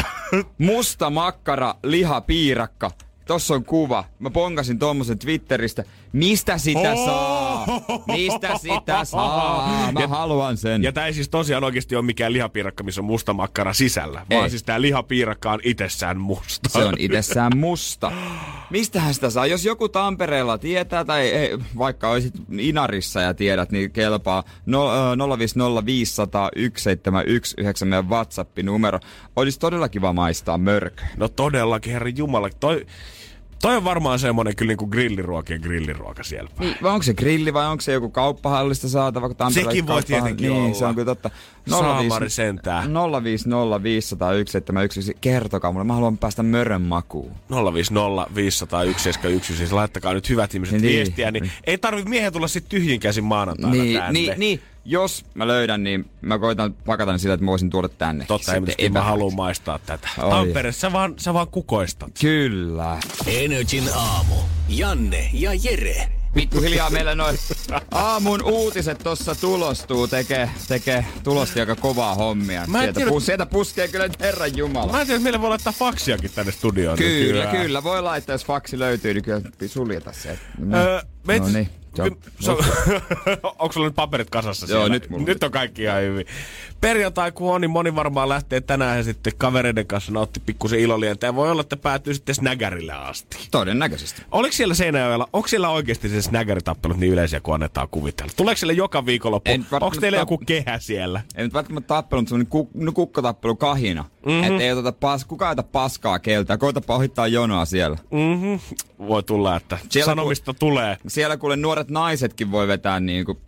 Musta makkara, liha, piirakka. Tossa on kuva. Mä pongasin tommosen Twitteristä. Mistä sitä Oh! saa? Mistä sitä saa? Mä Ja- haluan sen. Ja tää ei siis tosiaan oikeasti ole mikään lihapiirakka, missä on musta makkara sisällä, Ei. vaan siis tää lihapiirakka on itsessään musta. Se on itsessään musta. Mistähän sitä saa? Jos joku Tampereella tietää, tai ei, vaikka olisit Inarissa ja tiedät, niin kelpaa no, ö, 050501719 meidän WhatsApp-numero. Olisi todella kiva maistaa mörköä. No todellakin, herra Jumala. Toi, toi on varmaan semmonen kyllä niinku grilliruokien grilliruoka siellä. päin. Niin, vai onko se grilli vai onko se joku kauppahallista saatava? kun Sekin voi tietenkin niin, olla. se on kyllä totta. Saamari sentään. 050501719. Kertokaa mulle, mä haluan päästä mörön makuun. 050 501 siis laittakaa nyt hyvät ihmiset Niin. viestiä, niin ei tarvi miehen tulla sit tyhjin käsin maanantaina Niin, tänne. niin, niin, jos mä löydän, niin mä koitan pakata ne sillä, että mä voisin tuoda tänne. Totta, ei, mutta mä haluan maistaa tätä. Oi. Tampereessa sä vaan, sä vaan kukoistat. Kyllä. Energin aamu. Janne ja Jere. Pikkuhiljaa meillä noin aamun uutiset tossa tulostuu, tekee, tekee tulosti aika kovaa hommia. Mä Sieltä, tiedä- pu, sieltä puskee kyllä nyt Herran Jumala. Mä en tiedä, meillä voi laittaa faksiakin tänne studioon. Kyllä, nykyään. kyllä. Voi laittaa, jos faksi löytyy, niin kyllä suljeta se. Öö, me no niin. On, <laughs> onko sulla nyt paperit kasassa Joo, siellä? nyt mulla on. nyt on kaikki ihan hyvin. Perjantai kun on, niin moni varmaan lähtee tänään ja sitten kavereiden kanssa nautti pikkusen ilolientä. Ja voi olla, että päätyy sitten snägärille asti. Todennäköisesti. Oliko siellä Seinäjoella, onko siellä oikeasti se snägäritappelut niin yleisiä kuin annetaan kuvitella? Tuleeko siellä joka viikonloppu? Onko teillä tap- joku kehä siellä? Ei nyt välttämättä tappelu, mutta semmonen kuk, no, kukkotappelu kahina. Mm-hmm. Että ei oteta pas, kukaan ota paskaa keltää. Koitapa ohittaa jonoa siellä. Mm-hmm. Voi tulla, että Siellä sanomista tulee. Siellä kuule nuoret naisetkin voi vetää niinku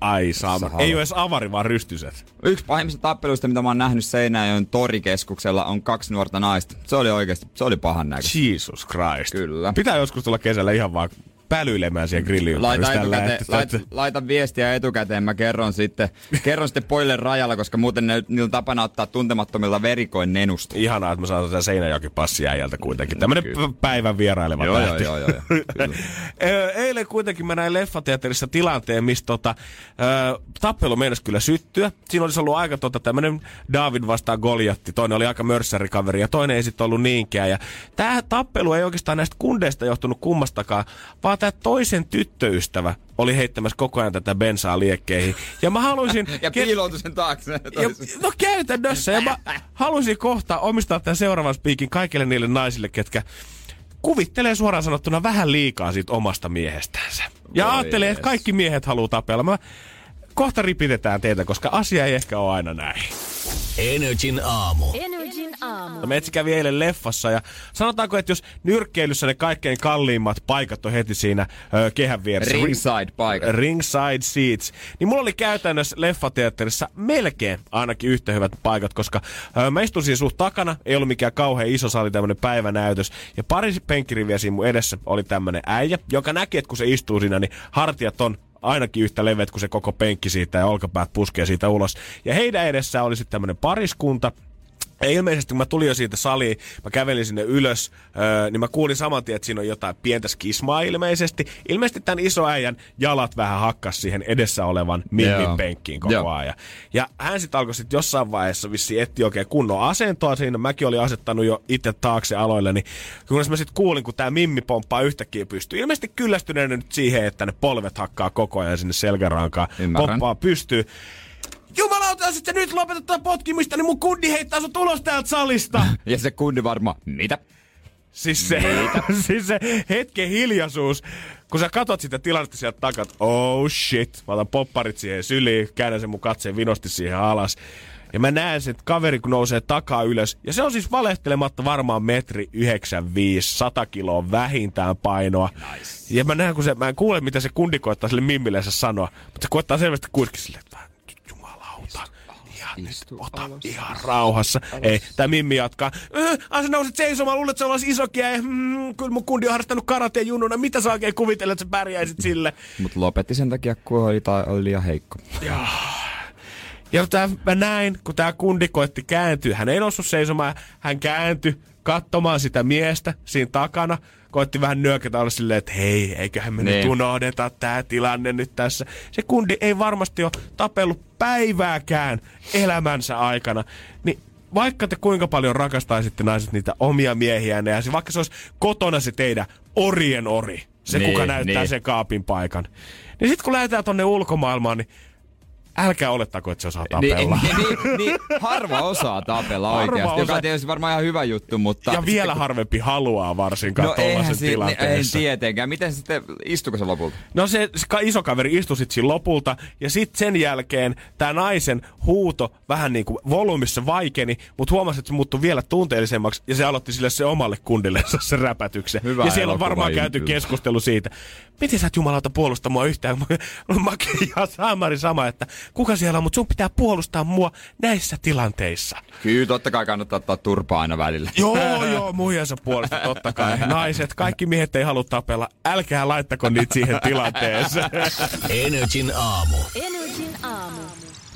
Ai. Sä Ei ole edes avari, vaan rystyset. Yksi pahimmista tappeluista, mitä mä oon nähnyt Seinäjoen torikeskuksella, on kaksi nuorta naista. Se oli oikeasti, se oli pahan näköistä. Jesus Christ. Kyllä. Pitää joskus tulla kesällä ihan vaan pälyilemään siihen grillin Laita, etukäteen, että- laita, laita viestiä etukäteen, mä kerron sitten, <laughs> kerron sitten poille rajalla, koska muuten ne, niillä on tapana ottaa tuntemattomilta verikoin nenusta. Ihanaa, että mä saan tätä Seinäjoki passi äijältä kuitenkin. Tämmönen p- päivän vieraileva Joo, joo, joo, joo, joo. <laughs> Eilen kuitenkin mä näin leffateatterissa tilanteen, missä tota, ö, tappelu meinasi kyllä syttyä. Siinä olisi ollut aika tota, tämmönen David vastaan Goljatti. Toinen oli aika mörssärikaveri ja toinen ei sitten ollut niinkään. Ja tää tappelu ei oikeastaan näistä kundeista johtunut kummastakaan, vaan tää toisen tyttöystävä oli heittämässä koko ajan tätä bensaa liekkeihin. Ja mä haluaisin... <laughs> Ja piiloutui sen taakse. ja, no käytännössä. Ja mä haluaisin kohta omistaa tämän seuraavan spiikin kaikille niille naisille, ketkä kuvittelee suoraan sanottuna vähän liikaa siitä omasta miehestäänsä. Ja Voi ajattelee, että kaikki miehet haluaa tapella. Mä kohta ripitetään teitä, koska asia ei ehkä ole aina näin. Energin aamu. Energin aamu. Me etsi kävi eilen leffassa ja sanotaanko, että jos nyrkkeilyssä ne kaikkein kalliimmat paikat on heti siinä ö, kehän vieressä. Ringside paikat. Ringside seats. Niin mulla oli käytännössä leffateatterissa melkein ainakin yhtä hyvät paikat, koska ö, mä istun siinä suht takana, ei ollut mikään kauhean iso sali, tämmönen päivänäytös. Ja pari penkkiriviä siinä mun edessä oli tämmönen äijä, joka näki, että kun se istuu siinä, niin hartiat on ainakin yhtä levet kuin se koko penkki siitä ja olkapäät puskee siitä ulos. Ja heidän edessä oli sitten tämmöinen pariskunta, ja ilmeisesti kun mä tulin jo siitä saliin, mä kävelin sinne ylös, öö, niin mä kuulin saman tien, että siinä on jotain pientä skismaa ilmeisesti. Ilmeisesti tämän iso äijän jalat vähän hakkas siihen edessä olevan mimmin penkkiin koko Joo. ajan. Ja hän sitten alkoi sitten jossain vaiheessa vissi etti oikein kunnon asentoa siinä. Mäkin olin asettanut jo itse taakse aloille, niin kunnes mä sitten kuulin, kun tämä mimmi pomppaa yhtäkkiä pystyy. Ilmeisesti kyllästyneenä nyt siihen, että ne polvet hakkaa koko ajan sinne selkärankaan. Ymmärrän. Pomppaa pystyy. Jumalauta, jos et sä nyt lopetetaan potkimista, niin mun kundi heittää sut ulos täältä salista. <laughs> Ja se kundi varmaan, mitä? Siis se, <laughs> siis se hetken hiljaisuus, kun sä katot sitä tilannetta sieltä takaa, että oh shit, mä otan popparit siihen syliin, käännän sen mun katseen vinosti siihen alas. Ja mä näen sen, että kaveri kun nousee takaa ylös, ja se on siis valehtelematta varmaan metri 95, 100 kiloa vähintään painoa. Nice. Ja mä näen, kun se, mä en kuule, mitä se kundi koittaa sille mimmilleensä sanoa, mutta se koittaa selvästi kuitenkin silleen, että ihan nyt, ota ihan rauhassa. Ei, tää Mimmi jatkaa. "Äh, Ai sä nousit seisomaan, luulet, että se olisi isokia. Ja, mm, kyllä mun kundi on harrastanut karate junnuna. Mitä sä oikein kuvittelet, että sä pärjäisit sille? Mutta lopetti sen takia, kun oli, tai oli liian heikko. Ja tää, mä näin, kun tää kundi koitti kääntyä. Hän ei noussut seisomaan. Hän kääntyi katsomaan sitä miestä siinä takana. Koitti vähän nyökätä olla silleen, että hei, eiköhän me Niin. nyt unohdeta tää tilanne nyt tässä. Se kundi ei varmasti ole tapellut päivääkään elämänsä aikana. Niin vaikka te kuinka paljon rakastaisitte naiset niitä omia miehiänne ja se, vaikka se olisi kotona se teidän orien ori, se Niin, kuka näyttää niin. sen kaapin paikan. Niin sitten kun lähdetään tonne ulkomaailmaan, niin älkää olettako, että se osaa tapella. Niin, niin, niin, harva osaa tapella Harva oikeasti, joka osaa. on tietysti varmaan ihan hyvä juttu, mutta... ja vielä harvempi haluaa varsinkaan No no, tollasen si- niin, ei tilanteessa. tietenkään. Miten se sitten, istuko se lopulta? No se, se iso kaveri istui sit siinä lopulta ja sitten sen jälkeen tämä naisen huuto vähän niin kuin volyymissa vaikeni, mutta huomasi, että se muuttui vielä tunteellisemmaksi ja se aloitti sille se omalle kundillensa se räpätyksen. Hyvä ja siellä on varmaan käyty juttu. keskustelu siitä, miten sä et jumalauta puolusta mua yhtään. Mä oon ihan saamari sama, että kuka siellä on, mutta sun pitää puolustaa mua näissä tilanteissa. Kyllä, totta kai kannattaa ottaa turpaa aina välillä. Joo, joo, muijansa puolesta totta kai. <laughs> Naiset, kaikki miehet ei halua tapella. Älkää laittako niitä siihen tilanteeseen. Energin aamu. Aamu.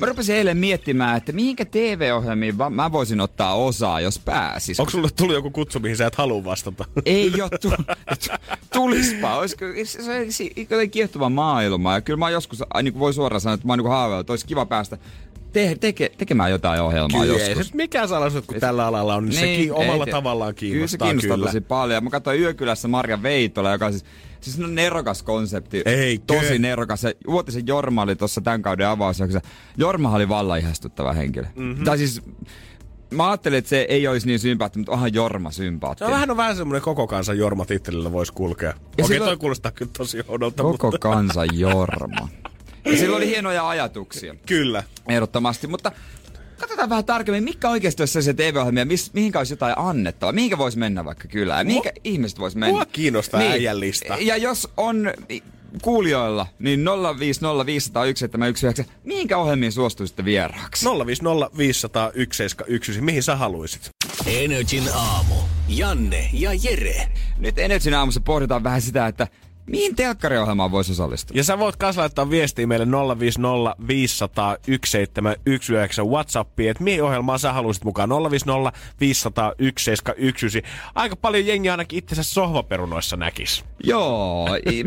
Mä rupesin eilen miettimään, että mihinkä TV-ohjelmiin mä voisin ottaa osaa, jos pääsis. Onko sulle tullut joku kutsu, mihin sä et halua vastata? Ei oo tu- <laughs> tulispa. Olisiko, se, jotenkin kiehtova maailma. Ja kyllä mä joskus, niin kuin voi suoraan sanoa, että mä oon niin haaveillut, että olisi kiva päästä te- teke- tekemään jotain ohjelmaa Kyllä, ei joskus. se mikään salaisuus, kun tällä alalla on, niin, niin sekin omalla ei- tavallaan Kyllä se kiinnostaa. kiinnostaa kyllä. tosi paljon. Mä katsoin Yökylässä Marja Veitola, joka on siis, siis on nerokas konsepti. Eikö? Tosi nerokas. Se Uotisen Jorma oli tuossa tämän kauden avausjaksossa. Jorma oli vallan ihastuttava henkilö. Mhm. Mm-hmm. Tai siis, mä ajattelin, että se ei olisi niin sympaattinen, mutta onhan Jorma Se sympaattinen. on vähän, on vähän semmoinen koko kansan Jorma tittelillä voisi kulkea. Okei, okay, silloin- toi kuulostaa kyllä tosi oudolta, Koko mutta... kansan Jorma. <laughs> Ja sillä oli hienoja ajatuksia. Kyllä. Ehdottomasti, mutta katsotaan vähän tarkemmin, mikä oikeasti olisi sellaisia TV-ohjelmia, mis, mihinkä olisi jotain annettavaa, mihinkä voisi mennä vaikka kylään, mihinkä ihmiset voisi mennä. mua kiinnostaa äijän lista. Ja jos on kuulijoilla, niin 050501719, mihinkä ohjelmiin suostuisitte vieraaksi? 050 500 171, mihin sä haluisit? Energin aamu. Janne ja Jere. Nyt Energin aamussa pohditaan vähän sitä, että mihin telkkariohjelmaan voisi osallistua. Ja sä voit kans laittaa viestiä meille 050 500 1719 Whatsappiin, että mihin ohjelmaan sä haluaisit mukaan 050 500 1719. Aika paljon jengiä ainakin itsensä sohvaperunoissa näkis. Joo, ei,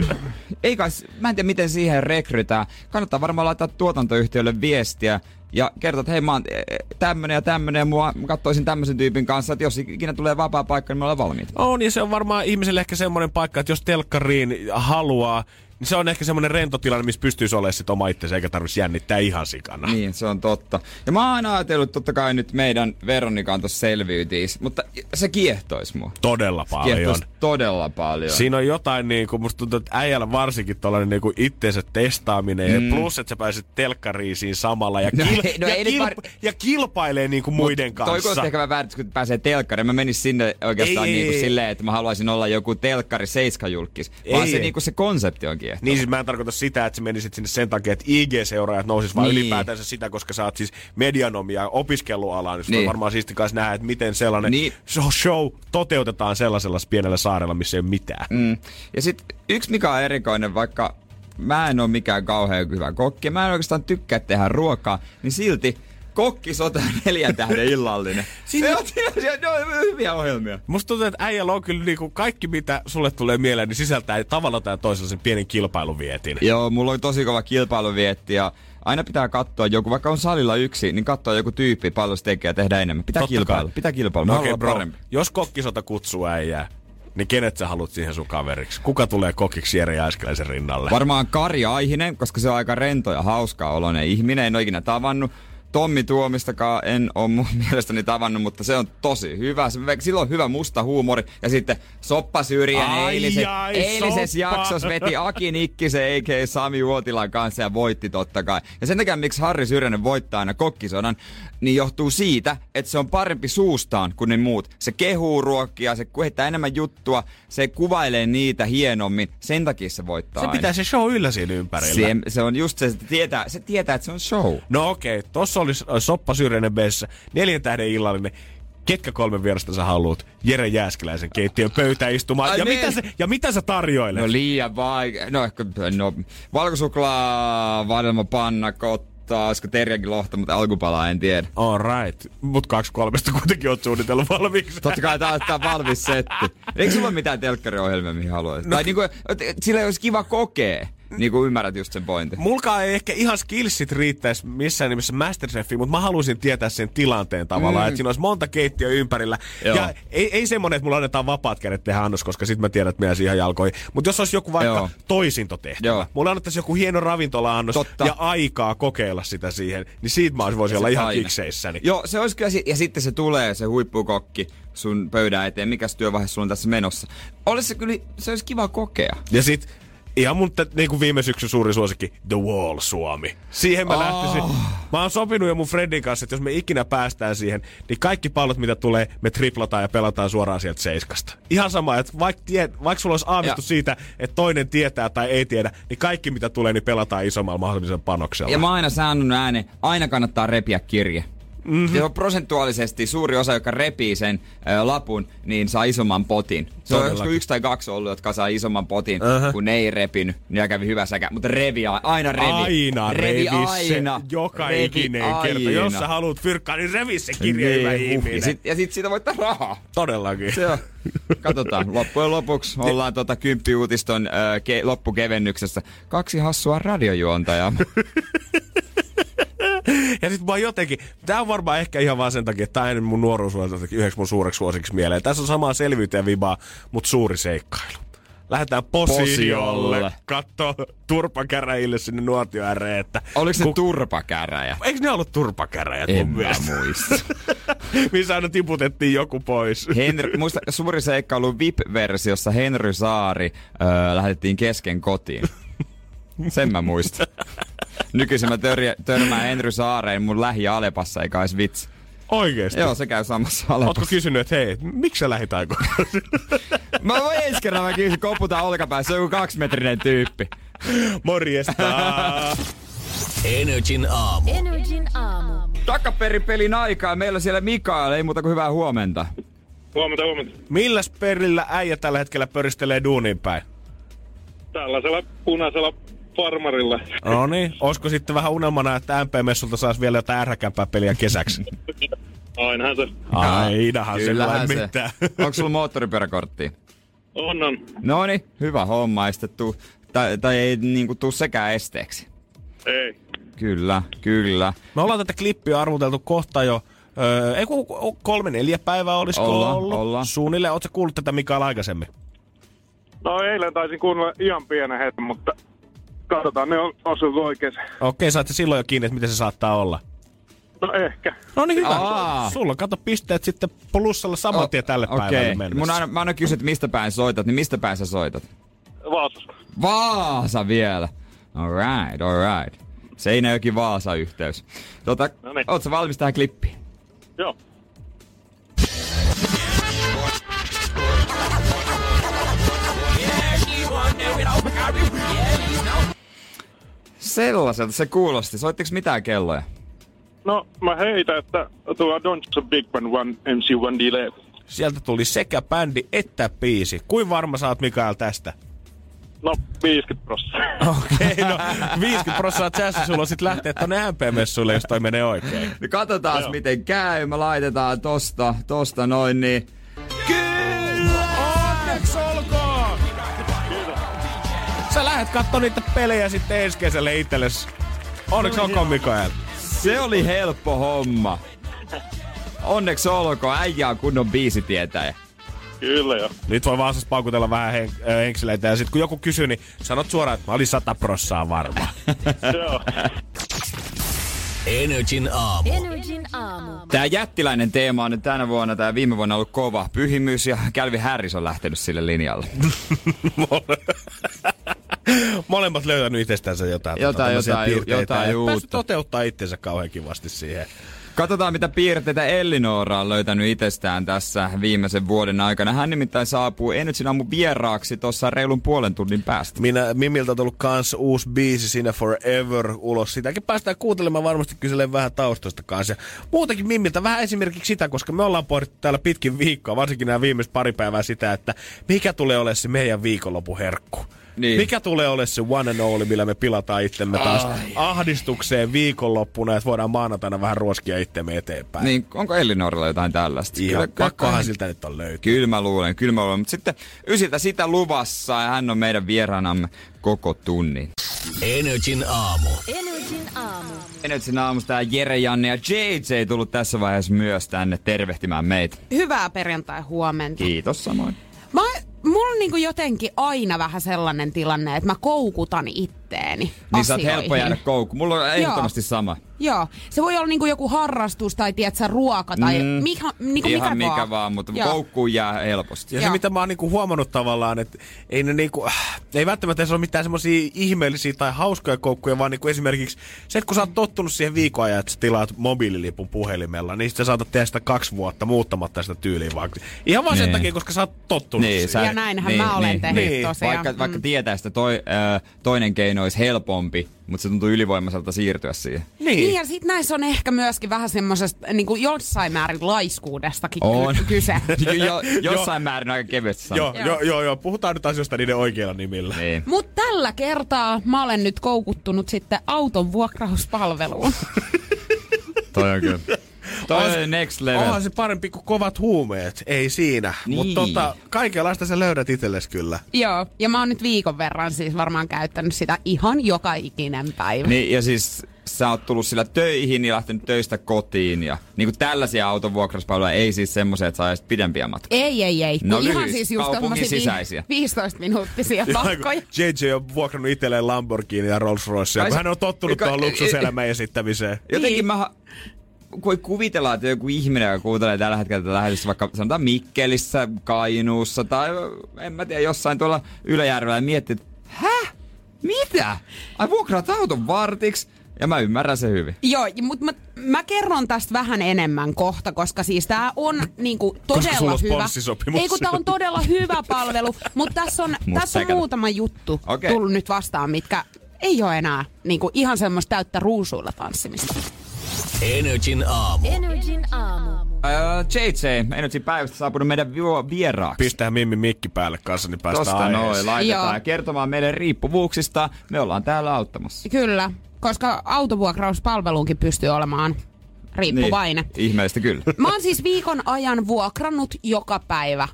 ei kai, mä en tiedä miten siihen rekrytään. Kannattaa varmaan laittaa tuotantoyhtiölle viestiä ja kertoa, että hei mä oon eh, tämmönen ja tämmönen ja mua, mä katsoisin tämmöisen tyypin kanssa, että jos ikinä tulee vapaa paikka, niin me ollaan valmiit. On, ja se on varmaan ihmiselle ehkä semmoinen paikka, että jos telkkariin haluaa, niin se on ehkä semmoinen rento tilanne, missä pystyisi olemaan sit oma itsensä, eikä tarvitsisi jännittää ihan sikana. Niin, se on totta. Ja mä oon aina ajatellut, että totta kai nyt meidän Veronikaan tuossa selviytyisi, mutta se kiehtois mua. Todella paljon. Kiehtois todella paljon. Siinä on jotain, niin kuin, musta tuntuu, että äijällä varsinkin tuollainen niin kuin itsensä testaaminen, mm. ja plus, että sä pääset telkkariin siinä samalla, ja, No kil- ei- no ja, ei kilp- var- ja kilpailee niin kuin muiden Toi kanssa. kuulosti ehkä vähän väärin, kun pääsee telkkariin. Mä menisin sinne oikeastaan Ei, niin kuin ei, silleen, että mä haluaisin olla joku telkkari seiskajulkis. Vaan Ei, se, ei. niin kuin se konsepti on kiehtova. Niin siis mä en tarkoita sitä, että sä menisit sinne sen takia, että IG-seuraajat nousis, vaan Niin. ylipäätänsä sitä, koska sä oot siis medianomia opiskeluala, niin, niin. Varmaan siisti kanssa nähdä, että miten sellainen Niin. show, show toteutetaan sellaisella pienellä saarella, missä ei ole mitään. Mm. Ja sitten yksi, mikä on erikoinen, vaikka mä en ole mikään kauhean hyvä kokki. Mä en oikeastaan tykkää tehdä ruokaa, niin silti kokkisota on neljän tähden illallinen. <laughs> Siinä- Se on, ne on hyviä ohjelmia. Musta tuntuu, että äijällä on kyllä niinku kaikki, mitä sulle tulee mieleen, niin sisältää tavalla tai toisella sen pienen kilpailuvietin. Joo, mulla on tosi kova kilpailuvietti ja aina pitää katsoa joku, vaikka on salilla yksi, niin katsoa joku tyyppi, paljon se tekee ja tehdä enemmän. Pitää Totta kilpailla, kai. pitää kilpailla. No haluan bro. parempi. Jos kokkisota kutsuu äijää, niin kenet sä haluat siihen sun kaveriksi? Kuka tulee kokiksi Jere Jääskeläisen rinnalle? Varmaan Kari Aihinen, koska se on aika rento ja hauska oloinen ihminen. En ole ikinä tavannut. Tommi Tuomistakaan en ole mun <laughs> mielestäni tavannut, mutta se on tosi hyvä. Sillä on hyvä musta huumori. Ja sitten Soppa Syrjän Ai, eilisen, ai, eilisessä Soppa. jaksossa veti <laughs> Aki Nikkisen a.k.a. Sami Uotilan kanssa ja voitti totta kai. Ja sen takia, miksi Harri Syrjänen voittaa aina kokkisodan, niin johtuu siitä, että se on parempi suustaan kuin ne muut. Se kehuu ruokkia, se heittää enemmän juttua, se kuvailee niitä hienommin. Sen takia se voittaa Se aina. pitää se show yllä siinä ympärillä. Se, se on just se, se tietää, se tietää, että se on show. No okei, okay. tossa oli äh, Soppa Syrjänen Bessä, neljän tähden illallinen. Ketkä kolme vierasta sä haluat? Jere Jääskeläisen keittiön pöytään istumaan. Ai ja, niin. mitä se, ja mitä sä tarjoilet? No liian vaikea. No ehkä, no, valkosuklaa, kotta, olisiko terjakin lohta, mutta alkupalaa en tiedä. All right. Mut kaksi kolmesta kuitenkin oot suunnitellut valmiiksi. Totta kai tää on tää valmis setti. Eikö sulla ole mitään telkkariohjelmia, mihin haluaisit? No. Tai niinku, sillä olisi kiva kokea. Niinku ymmärrät just sen pointin. Mulkaan ei ehkä ihan skillsit riittäisi missään nimessä Masterchefiin, mutta mä haluaisin tietää sen tilanteen tavallaan, mm. että siinä olisi monta keittiöä ympärillä. Joo. Ja ei, ei semmonen, että mulla annetaan vapaat kädet tehdä annos, koska sit mä tiedän, että meidän siihen jalkoihin. Mutta jos olisi joku vaikka Joo. toisintotehtävä, Joo. mulla annettaisiin joku hieno ravintola-annos Totta. ja aikaa kokeilla sitä siihen, niin siitä mä voisin olla ihan aina. kikseissäni. Joo, se olisi kyllä, ja sitten se tulee, se huippukokki sun pöydän eteen. Mikäs työvaihe sulla on tässä menossa? Olisi se kyllä, se olisi kiva kokea. Ja sit ihan mun t- niin kuin viime syksyn suuri suosikki, The Wall Suomi. Siihen mä Oh. lähtisin. Mä oon sopinut jo mun Fredin kanssa, että jos me ikinä päästään siihen, niin kaikki pallot mitä tulee, me triplataan ja pelataan suoraan sieltä seiskasta. Ihan sama, että vaikka, tie, vaikka sulla olisi aavistus Ja- siitä, että toinen tietää tai ei tiedä, niin kaikki mitä tulee, niin pelataan isommalla mahdollisella panoksella. Ja mä oon aina sanonut ääneen, aina kannattaa repiä kirje. Mm-hmm. Se on prosentuaalisesti suuri osa, joka repii sen ö, lapun, niin saa isomman potin. Se on Todellakin. joskus yksi tai kaksi ollut, jotka saa isomman potin, Ähä. kun ne ei repinyt. Niin kävi hyvä säkä. Mutta revi, aina revi. Aina revi, aina. se joka Revi ikinen aina. kerta. Jos sä haluat fyrkkaa, niin revi se kirja hyvä Niin, huh. ihminen. ja, sit, ja sit siitä voittaa rahaa. Todellakin. Se on. Katsotaan. Loppujen lopuksi ollaan tota kymppiuutiston ö, ke, loppukevennyksessä. Kaksi hassua radiojuontajaa. <laughs> <laughs> Ja sit mä jotenkin, tää on varmaan ehkä ihan vaan sen takia, että tää ei mun nuoruusvuosilta yhdeksi mun suureksi suosiksi mieleen. Tässä on samaa selvyyteen vibaa, mutta suuri seikkailu. Lähdetään Posiolle, Posiolle. kattoo turpakäräjille sinne nuotio ääreen, että... Oliko se Ku- turpakäräjä? Eikö ne ollut turpakäräjät En mun mielestä? muista. <laughs> Missä aina tiputettiin joku pois. Henry, muista suuri seikkailu VIP-versiossa Henry Saari öö, lähetettiin kesken kotiin. Sen mä muistan. <laughs> Nykyisin mä törjä, törmään Henry Saareen mun lähi Alepassa, eikä edes vitsi. Oikeesti? Joo, se käy samassa Ootko Alepassa. kysynyt, että hei, miksi sä lähit? <laughs> Mä voin ensi kerran mä kysyn, koputaan olkapäässä, se on joku kaksimetrinen tyyppi. Morjesta! <laughs> Energin aamu. Energin aamu. Takaperipelin aikaa, meillä on siellä Mikael, ei muuta kuin hyvää huomenta. Huomenta, huomenta. Milläs perillä äijä tällä hetkellä pöristelee duuniin päin? Tällaisella punaisella farmarilla. No niin, olisiko sitten vähän unelmana, että MP-messulta saisi vielä jotain ärhäkämpää peliä kesäksi? <laughs> Ainahan se Ainahan se Kyllähän se. mitään. <laughs> Onko sulla moottoripyöräkorttia? on, on. No niin, hyvä homma, tai, tai ei niinku tuu sekään esteeksi. Ei. Kyllä, kyllä. Me ollaan tätä klippiä arvuteltu kohta jo, öö, ei kun kolme neljä päivää olisiko Ollaan, ollut. ollaan. Suunnilleen, ootko kuullut tätä Mikael aikaisemmin? No eilen taisin kuunnella ihan pienen hetken, mutta katsotaan, ne on osunut oikein. Okei, saatte silloin jo kiinni, että miten se saattaa olla. No ehkä. No niin hyvä. Aa. Sulla on kato pisteet sitten plussalla saman tien tälle Okei. päivälle mennessä. Mun aina, mä aina kysyn, että mistä päin soitat, niin mistä päin sä soitat? Vaasasta. Vaasa vielä. Alright, alright. Seinäjoki Vaasa-yhteys. Tota, No niin. ootko valmis tähän klippiin? Joo. Sellaiselta se kuulosti. Soittiko mitään kelloja? No, mä heitän, että tuo Don't a Big One One MC1 Delay. Sieltä tuli sekä bändi että biisi. Kuin varma saat Mikael tästä? No, 50 prosenttia. <laughs> Okei, okay, no 50 prosenttia chanssi sulla on sit lähteä tonne MP-messuille, jos toi menee oikein. No katsotaan miten käy. Me laitetaan tosta, tosta noin niin. Lähdet kattoo niitä pelejä sitten ensi kesälle itsellesi. Onneksi olkoon Mikael. Se oli helppo homma. Onneksi olkoon, äijä on kunnon biisitietäjä. Kyllä jo. Nyt voi vaan siis paukutella vähän hen- henkseleitä ja sit kun joku kysyy, niin sanot suoraan, että mä olin sata prossaa varma. <laughs> Joo. Energin aamu. Energin aamu. Tää jättiläinen teema on nyt tänä vuonna, tää viime vuonna ollut kova. Pyhimys ja Calvin Harris on lähtenyt sille linjalle. <laughs> Molemmat löytänyt itsestänsä jotain. Jotain, tämmöisiä jotain, piirteitä jotain ja uutta. Päässyt toteuttaa itsensä kauhean kivasti siihen. Katsotaan, mitä piirteitä Ellinora on löytänyt itsestään tässä viimeisen vuoden aikana. Hän nimittäin saapuu Energyn aamu vieraaksi tuossa reilun puolen tunnin päästä. Minä, Mimiltä on tullut kans uusi biisi siinä Forever ulos. Sitäkin päästään kuuntelemaan varmasti kyselee vähän taustoista kanssa. Ja muutenkin Mimiltä vähän esimerkiksi sitä, koska me ollaan pohdittu täällä pitkin viikkoa, varsinkin nämä viimeiset pari päivää sitä, että mikä tulee olemaan se meidän viikonlopuherkku. Niin. Mikä tulee olemaan se one and only, millä me pilataan itsemme taas Ai. ahdistukseen viikonloppuna, että voidaan maanantaina vähän ruoskia itsemme eteenpäin. Niin, onko Ellinorilla jotain tällaista? Ihan Kyllä- pakkohan siltä nyt on löytynyt. Kyllä mä luulen, kyllä mä luulen. Mutta sitten Ysiltä sitä luvassa ja hän on meidän vieraanamme koko tunnin. Energin aamu. Energin aamu. Energyn aamusta tää Jere, Janne ja JJ tullut tässä vaiheessa myös tänne tervehtimään meitä. Hyvää perjantai-huomenta. Kiitos samoin. Mä, on niinku jotenkin aina vähän sellainen tilanne, että mä koukutan itteeni Niin sä oot asioihin. helppo jäädä koukku. Mulla on ehdottomasti sama. Joo, se voi olla niinku joku harrastus tai tiedätkö, ruoka tai Mm. mikä, niinku Ihan mikä, mikä vaan, mutta Joo. koukkuun jää helposti. Ja se, Joo. mitä mä oon niinku huomannut tavallaan, että ei ne niinku, äh, ei välttämättä se ole mitään semmoisia ihmeellisiä tai hauskoja koukkuja, vaan niinku esimerkiksi se, että kun sä oot tottunut siihen viikon ajan, että sä tilaat mobiililipun puhelimella, niin sä saatat tehdä sitä kaksi vuotta muuttamatta sitä tyyliä vaan. Ihan vaan sen Niin. takia, koska sä oot tottunut Niin, siihen. Ja näinhän mä olen tehnyt niin. tosiaan. Vaikka, vaikka Mm. tietää, että toi, äh, toinen keino olisi helpompi, mutta se tuntuu ylivoimaiselta siirtyä siihen. Niin. ja sit näissä on ehkä myöskin vähän semmosesta niin jossain määrin laiskuudestakin On. ky- <laughs> kyse. <laughs> jo, jossain määrin aika kevyesti. Joo, joo, joo, joo, puhutaan nyt asioista niiden oikeilla nimillä. Niin. Mutta tällä kertaa mä olen nyt koukuttunut sitten auton vuokrauspalveluun. Toi on kyllä. <laughs> Toi Onhan on next level. Onhan se parempi kuin kovat huumeet, ei siinä. Niin. Mutta tota, kaikenlaista sä löydät itsellesi kyllä. Joo, ja mä oon nyt viikon verran siis varmaan käyttänyt sitä ihan joka ikinen päivä. Niin, ja siis sä oot tullut sillä töihin ja lähtenyt töistä kotiin. Ja niin kuin tällaisia autonvuokrauspalveluja ei siis semmoisia, että saa edes pidempiä matkoja. Ei, ei, ei. No kun ihan lyhyis- siis just kaupungin sisäisiä. 15 minuuttisia Ja matkoja. JJ on vuokrannut itselleen Lamborghini ja Rolls Royce, kun hän on tottunut tuohon luksuselämän esittämiseen. Jotenkin Niin. mä kun kuvitellaan, että joku ihminen, joka kuuntelee tällä hetkellä tätä lähetystä vaikka sanotaan Mikkelissä, Kainuussa tai en mä tiedä, jossain tuolla Yläjärvellä ja miettii, että häh? Mitä? Ai vuokraat auton vartiksi? Ja mä ymmärrän se hyvin. Joo, mutta mä, mä kerron tästä vähän enemmän kohta, koska siis tää on niinku todella on hyvä. Ei kun tää on todella hyvä palvelu, mutta tässä on, Mut tässä on muutama juttu Okei. tullut nyt vastaan, mitkä ei ole enää niinku ihan semmoista täyttä ruusuilla tanssimista. Energin aamu. Energin aamu. Öö, JJ, Energy päivästä saapunut meidän vi- vieraaksi. Pistää Mimmi mikki päälle kanssa, niin päästään Tosta noin, laitetaan Joo. ja kertomaan meidän riippuvuuksista. Me ollaan täällä auttamassa. Kyllä, koska autovuokrauspalveluunkin pystyy olemaan riippuvainen. Niin, ihmeellistä kyllä. Mä oon siis viikon ajan vuokrannut joka päivä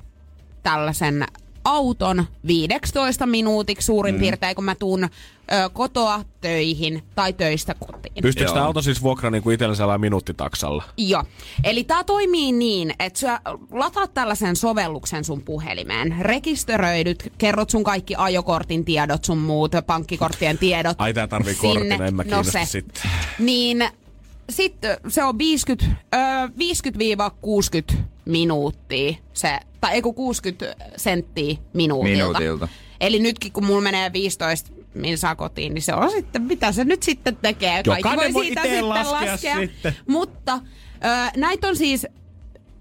tällaisen auton 15 minuutiksi suurin mm. piirtein, kun mä tuun ö, kotoa töihin tai töistä kotiin. Pystyykö tämä auto siis vuokraa niin kuin itsellä minuuttitaksalla? Joo. Eli tämä toimii niin, että sä lataat tällaisen sovelluksen sun puhelimeen, rekisteröidyt, kerrot sun kaikki ajokortin tiedot, sun muut, pankkikorttien tiedot. Ai tää tarvii kortin, en mä no se. sitten. Niin sitten se on 50, ö, 50-60 minuuttia se, tai ei kun 60 senttiä minuutilta. Minuutilta. Eli nytkin kun mulla menee 15 min saa kotiin, niin se on sitten, mitä se nyt sitten tekee. Kaikki Jokainen voi siitä sitten laskea sitten. Mutta ö, näitä on siis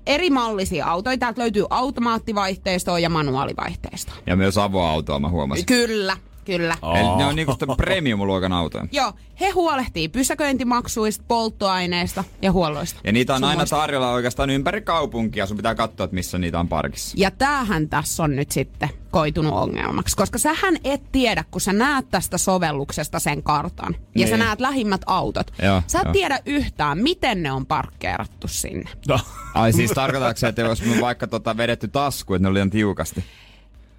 eri mallisia autoja. Täältä löytyy automaattivaihteistoa ja manuaalivaihteistoa. Ja myös avoautoa mä huomasin. Kyllä. Kyllä. Eli ne on niinku sitä premium-luokan autoja. <laughs> Joo, he huolehtii pysäköintimaksuista, polttoaineista ja huolloista. Ja niitä on Sun aina muista. tarjolla oikeastaan ympäri kaupunkia. Sun pitää katsoa, että missä niitä on parkissa. Ja tämähän tässä on nyt sitten koitunut ongelmaksi, koska sähän et tiedä, kun sä näet tästä sovelluksesta sen kartan ja Niin. sä näet lähimmät autot. Joo, sä et joo. tiedä yhtään, miten ne on parkkeerattu sinne. No. Ai siis tarkoitatko se, että jos me vaikka tota vedetty tasku, että ne oli liian tiukasti?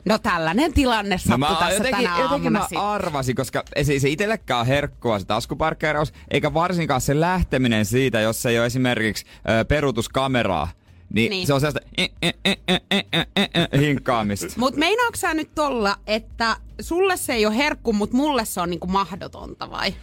No tällainen tilanne sattui no, tässä jotenkin, tänä jotenkin aamuna. mä arvasin, koska ei se, itsellekään herkkua se taskuparkkeeraus, eikä varsinkaan se lähteminen siitä, jos ei ole esimerkiksi ö, peruutuskameraa. Niin, niin, se on sellaista hinkkaamista. Mut meinaatko nyt tolla, että sulle se ei ole herkku, mutta mulle se on niinku mahdotonta vai?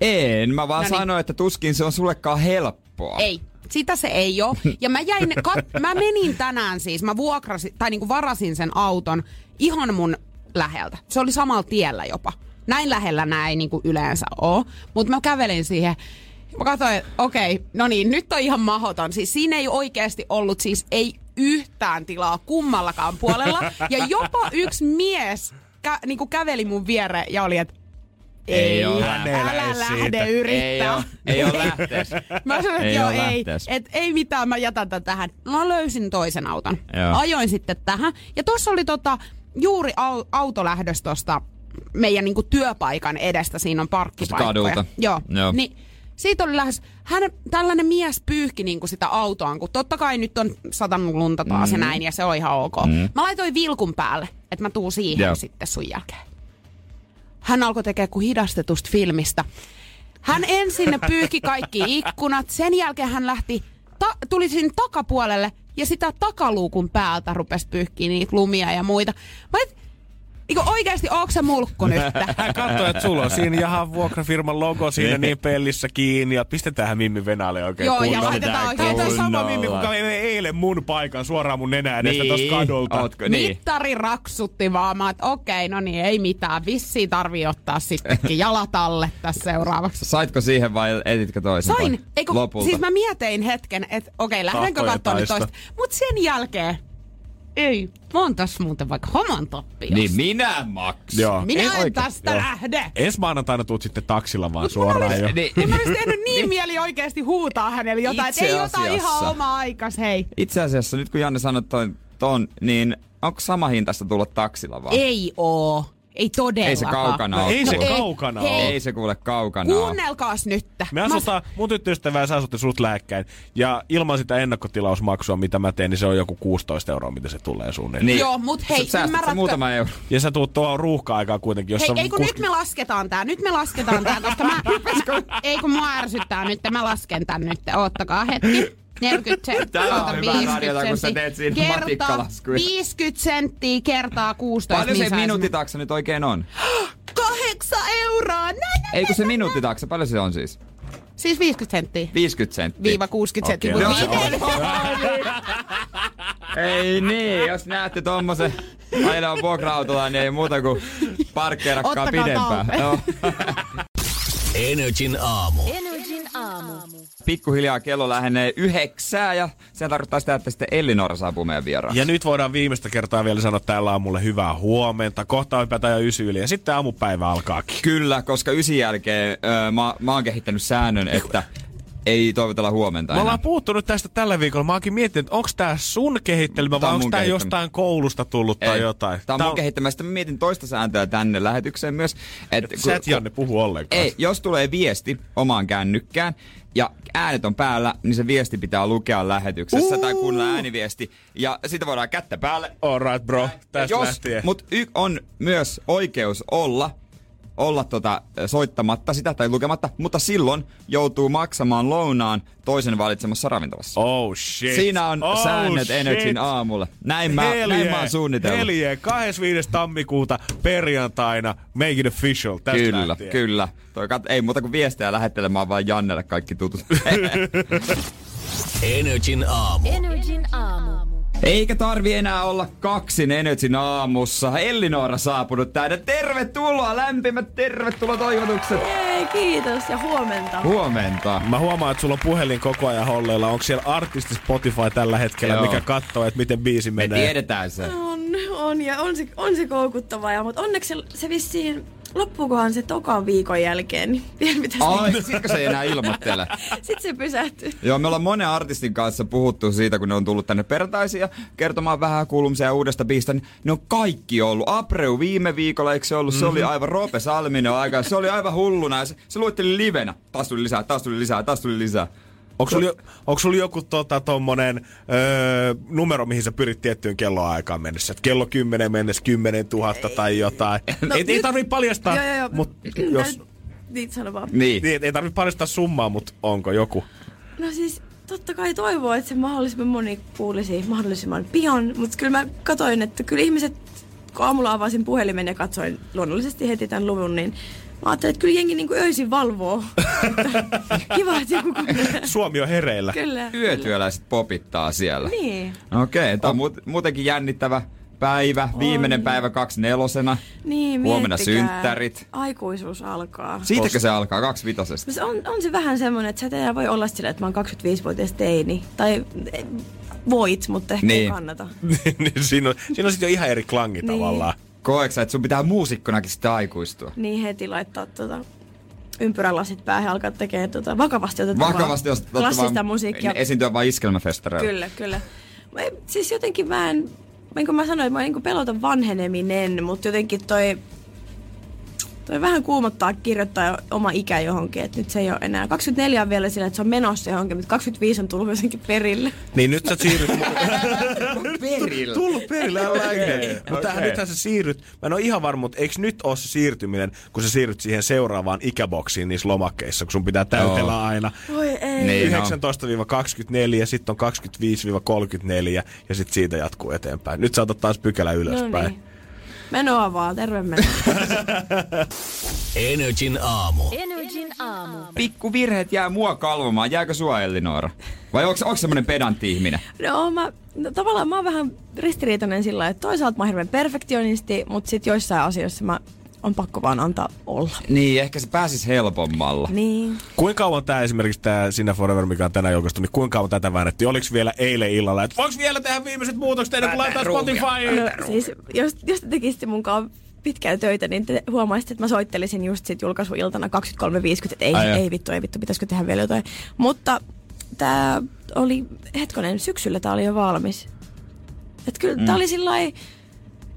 En, mä vaan no niin. että tuskin se on sullekaan helppoa. Ei, sitä se ei ole. Ja mä, jäin, kat, mä menin tänään siis, mä vuokrasin, tai niinku varasin sen auton ihan mun läheltä. Se oli samalla tiellä jopa. Näin lähellä näin ei niinku yleensä oo. Mutta mä kävelin siihen, mä katsoin, että okei, no niin, nyt on ihan mahoton. Siis siinä ei oikeasti ollut siis ei yhtään tilaa kummallakaan puolella. Ja jopa yksi mies kä- niinku käveli mun viereen ja oli, että Ei ei, älä lähde siitä. yrittää. Ei oo, ei lähtees. <laughs> Mä sanoin, että Ei joo, oo ei, et ei mitään, mä jätän tätä tähän. No Mä löysin toisen auton. Joo. Ajoin sitten tähän. Ja tuossa oli tota, juuri au, auto lähdössä tosta meidän niinku työpaikan edestä. Siinä on parkkipaikkoja. kadulta. Joo. Joo. Niin siitä oli lähes, hän, tällainen mies pyyhki niinku sitä autoaan, kun totta kai nyt on satanut lunta taas mm. ja näin, ja se on ihan ok. Mm. Mä laitoin vilkun päälle, että mä tuun siihen Joo. sitten sun jälkeen. Hän alkoi tekemään kuin hidastetusta filmistä. Hän ensin pyyhki kaikki ikkunat, sen jälkeen hän lähti, ta- tuli sinne takapuolelle ja sitä takaluukun päältä rupesi pyyhkiä niitä lumia ja muita. Mä et, Eikö oikeasti, onko se mulkku nyt? <laughs> Hän katsoi, että sulla on siinä jahan vuokrafirman logo siinä niin pellissä kiinni ja pistetään Mimmi Venäjälle oikein Joo, ja kunnolla. laitetaan Tämä oikein on sama. Mimmi, kuka vei eilen mun paikan suoraan mun nenää edestä Niin, tosta kadulta. ootko, niin. Mittari raksutti vaan, mä että okei, no niin, ei mitään. Vissiin tarvii ottaa sittenkin jalat alle tässä seuraavaksi. Saitko siihen vai etitkö toisen? Sain. Lopulta. siis mä mietin hetken, että okei, lähdenkö nyt taista. toista. Mut sen jälkeen, ei, mä oon tässä muuten vaikka homan tappiossa. Niin minä maksan. Joo. Minä en oikein. tästä Joo. lähde. Ensi maanantaina tuut sitten taksilla vaan Mut suoraan olisi- jo. Niin, Mun olisi tehnyt niin mieli oikeasti huutaa hänelle jotain, että ei ota ihan oma aikas, hei. Itse asiassa nyt kun Janne sanoi ton, ton niin onko sama hintaista tulla taksilla vaan? Ei oo. Ei todellakaan. Ei se kaukana No ole. ei se kuule. ei. kaukana ole. Ei se kuule kaukana ole. Kuunnelkaas nyt. Me asutaan, mun tyttöystävä ja sä asutte sut lääkkäin. Ja ilman sitä ennakkotilausmaksua, mitä mä teen, niin se on joku 16 euroa, mitä se tulee suunnilleen. Niin. Joo, mut hei, Sä ymmärrätkö- muutama euro. Ja sä tuut tuohon ruuhka-aikaan kuitenkin, jossa Hei, ei kun nyt me lasketaan tää, nyt me lasketaan tää, koska mä, <laughs> mä ei kun mua ärsyttää nyt, mä lasken tän nyt, oottakaa hetki. 40 senttiä, Tää on oota, hyvää 50 radiota, kun sä senttiä. teet siinä kertaa matikkalaskuja. 50 senttiä kertaa 16. Paljon niin se saisi- minuuttitaksa nyt oikein on? <gasps> Kahdeksan euroa! Näin, näin, Ei kun se minuuttitaksa, paljon se on siis? Siis 50 senttiä. 50 senttiä. Viiva 60 senttiä. Okei, mut no, Ei niin, jos näette tommosen aina vuokra-autolla, niin ei muuta kuin parkkeerakkaa pidempään. Joo. <laughs> Energin aamu. Energin aamu. Pikkuhiljaa kello lähenee yhdeksää ja se tarkoittaa sitä, että sitten Ellinora saapuu meidän vieraan. Ja nyt voidaan viimeistä kertaa vielä sanoa täällä aamulle hyvää huomenta. Kohta on jo ysi yli ja sitten aamupäivä alkaakin. Kyllä, koska ysin jälkeen öö, mä, mä oon kehittänyt säännön, että ei toivotella huomenta Me ollaan puuttunut tästä tällä viikolla. Mä oonkin miettinyt, että onko tää sun kehittelemä Tää vai on onko tää jostain koulusta tullut tai Ei, jotain. Tää on mun kehittämä. Sitten mä mietin toista sääntöä tänne lähetykseen myös. Että Sä et Janne puhu ollenkaan. Ei, jos tulee viesti omaan kännykkään ja äänet on päällä, niin se viesti pitää lukea lähetyksessä Uu. tai kuunnella ääniviesti. Ja sitten voidaan kättä päälle. Alright bro, tästä jos, lähtien. Mut y- on myös oikeus olla olla tota, soittamatta sitä tai lukematta, mutta silloin joutuu maksamaan lounaan toisen valitsemassa ravintolassa. Oh shit. Siinä on oh, säännöt shit. Energin aamulle. Näin mä, näin mä oon suunnitellut. Helje, 25. tammikuuta perjantaina, make it official. Tästä Kyllä, lähtien. kyllä. Toi kat- ei muuta kuin viestejä lähettelemään vaan Jannelle kaikki tutut. <laughs> <laughs> Energin aamu. Energin aamu. Eikä tarvi enää olla kaksin Energyn aamussa. Ellinora saapunut tänne. Tervetuloa, lämpimät tervetuloa toivotukset. Ei, kiitos ja huomenta. Huomenta. Mä huomaan, että sulla on puhelin koko ajan holleilla. Onko siellä artisti Spotify tällä hetkellä, Joo. mikä katsoo, että miten biisi Me menee? tiedetään se. On, On ja on se, on se koukuttavaa, ja, mutta onneksi se, se vissiin loppuukohan se tokan viikon jälkeen, niin vielä pitäisi... Ai, sitkö se ei enää ilmoittele? <laughs> Sitten se pysähtyy. Joo, me ollaan monen artistin kanssa puhuttu siitä, kun ne on tullut tänne pertaisia kertomaan vähän kuulumisia uudesta biistä. Niin ne on kaikki ollut. Abreu viime viikolla, eikö se ollut? Se oli aivan Roope Salminen aika. Se oli aivan hulluna. Ja se, se luetteli livenä. Taas tuli lisää, taas tuli lisää, taas tuli lisää. Onko sulla, onko sulla joku tota, tommonen öö, numero, mihin sä pyrit tiettyyn kelloaikaan mennessä? Et kello 10 mennessä 10 000 tai jotain. No, ei, ei tarvitse paljastaa, Joo, joo, joo. mut jos... Niin, sano vaan. Niin. Niin, ei tarvitse paljastaa summaa, mutta onko joku? No siis totta kai toivoo, että se mahdollisimman moni kuulisi mahdollisimman pian, mutta kyllä mä katoin, että kyllä ihmiset, kun aamulla avasin puhelimen ja katsoin luonnollisesti heti tämän luvun, niin mä ajattelin, että kyllä jengi niin kuin öisin valvoo. Kiva, että joku. Suomi on hereillä. Kyllä. Yötyöläiset popittaa siellä. Niin. Okei, okay, tämä on muut- muutenkin jännittävä päivä. Viimeinen päivä kaksi nelosena. Niin, Huomenna synttärit. Aikuisuus alkaa. Siitäkö se alkaa? Kaksi vitosesta. Se on, on se vähän semmoinen, että sä et enää voi olla sillä, että mä oon 25-vuotias teini. Tai eh, voit, mutta ehkä ei Niin. kannata. <laughs> niin siinä on, siinä on sitten jo ihan eri klangi Niin. tavallaan. Koeksä, että sun pitää muusikkonakin sitten aikuistua? Niin heti laittaa tota, ympyrälasit päähän ja alkaa tekemään tota, vakavasti otettavaa Vakavasti jos klassista musiikkia. Esiintyä vain iskelmäfestareilla. Kyllä, kyllä. Mä, siis jotenkin mä en, niin kuin mä sanoin, mä niin pelota vanheneminen, mutta jotenkin toi, toi vähän kuumottaa kirjoittaa oma ikä johonkin, että nyt se ei ole enää. 24 on vielä sillä, että se on menossa johonkin, mutta 25 on tullut jotenkin perille. Niin nyt sä siirryt... <laughs> Perillä. Tullut perille, älä Mutta okay. nythän sä siirryt, mä en ole ihan varma, mutta eikö nyt ole se siirtyminen, kun sä siirryt siihen seuraavaan ikäboksiin niissä lomakkeissa, kun sun pitää täytellä Joo. aina. Voi ei. Niin. 19-24, sitten on 25-34 ja sitten siitä jatkuu eteenpäin. Nyt sä otat taas pykälä No ylöspäin. niin. Menoa vaan, terve menoa. <laughs> Energin aamu. Energin aamu. Pikku virheet jää mua kalvomaan. Jääkö sua Elinora? Vai onko, onko semmonen pedantti ihminen? No, mä, no, tavallaan mä oon vähän ristiriitainen sillä lailla, että toisaalta mä oon hirveän perfektionisti, mutta sit joissain asioissa mä on pakko vaan antaa olla. Niin, ehkä se pääsis helpommalla. Niin. Kuinka kauan tämä esimerkiksi tämä Sinä Forever, mikä on tänään julkaistu, niin kuinka kauan tätä väännettiin? Oliko vielä eilen illalla, että voiko vielä tehdä viimeiset muutokset ennen kuin laitetaan Spotify? No, siis, jos, jos te tekisitte munkaan pitkään töitä, niin te huomaisitte, että mä soittelisin just sit julkaisuiltana 23.50, että ei, Ai ei vittu, ei vittu, pitäisikö tehdä vielä jotain. Mutta tämä oli, hetkonen, syksyllä tämä oli jo valmis. Että kyllä mm. tämä oli sillä lailla-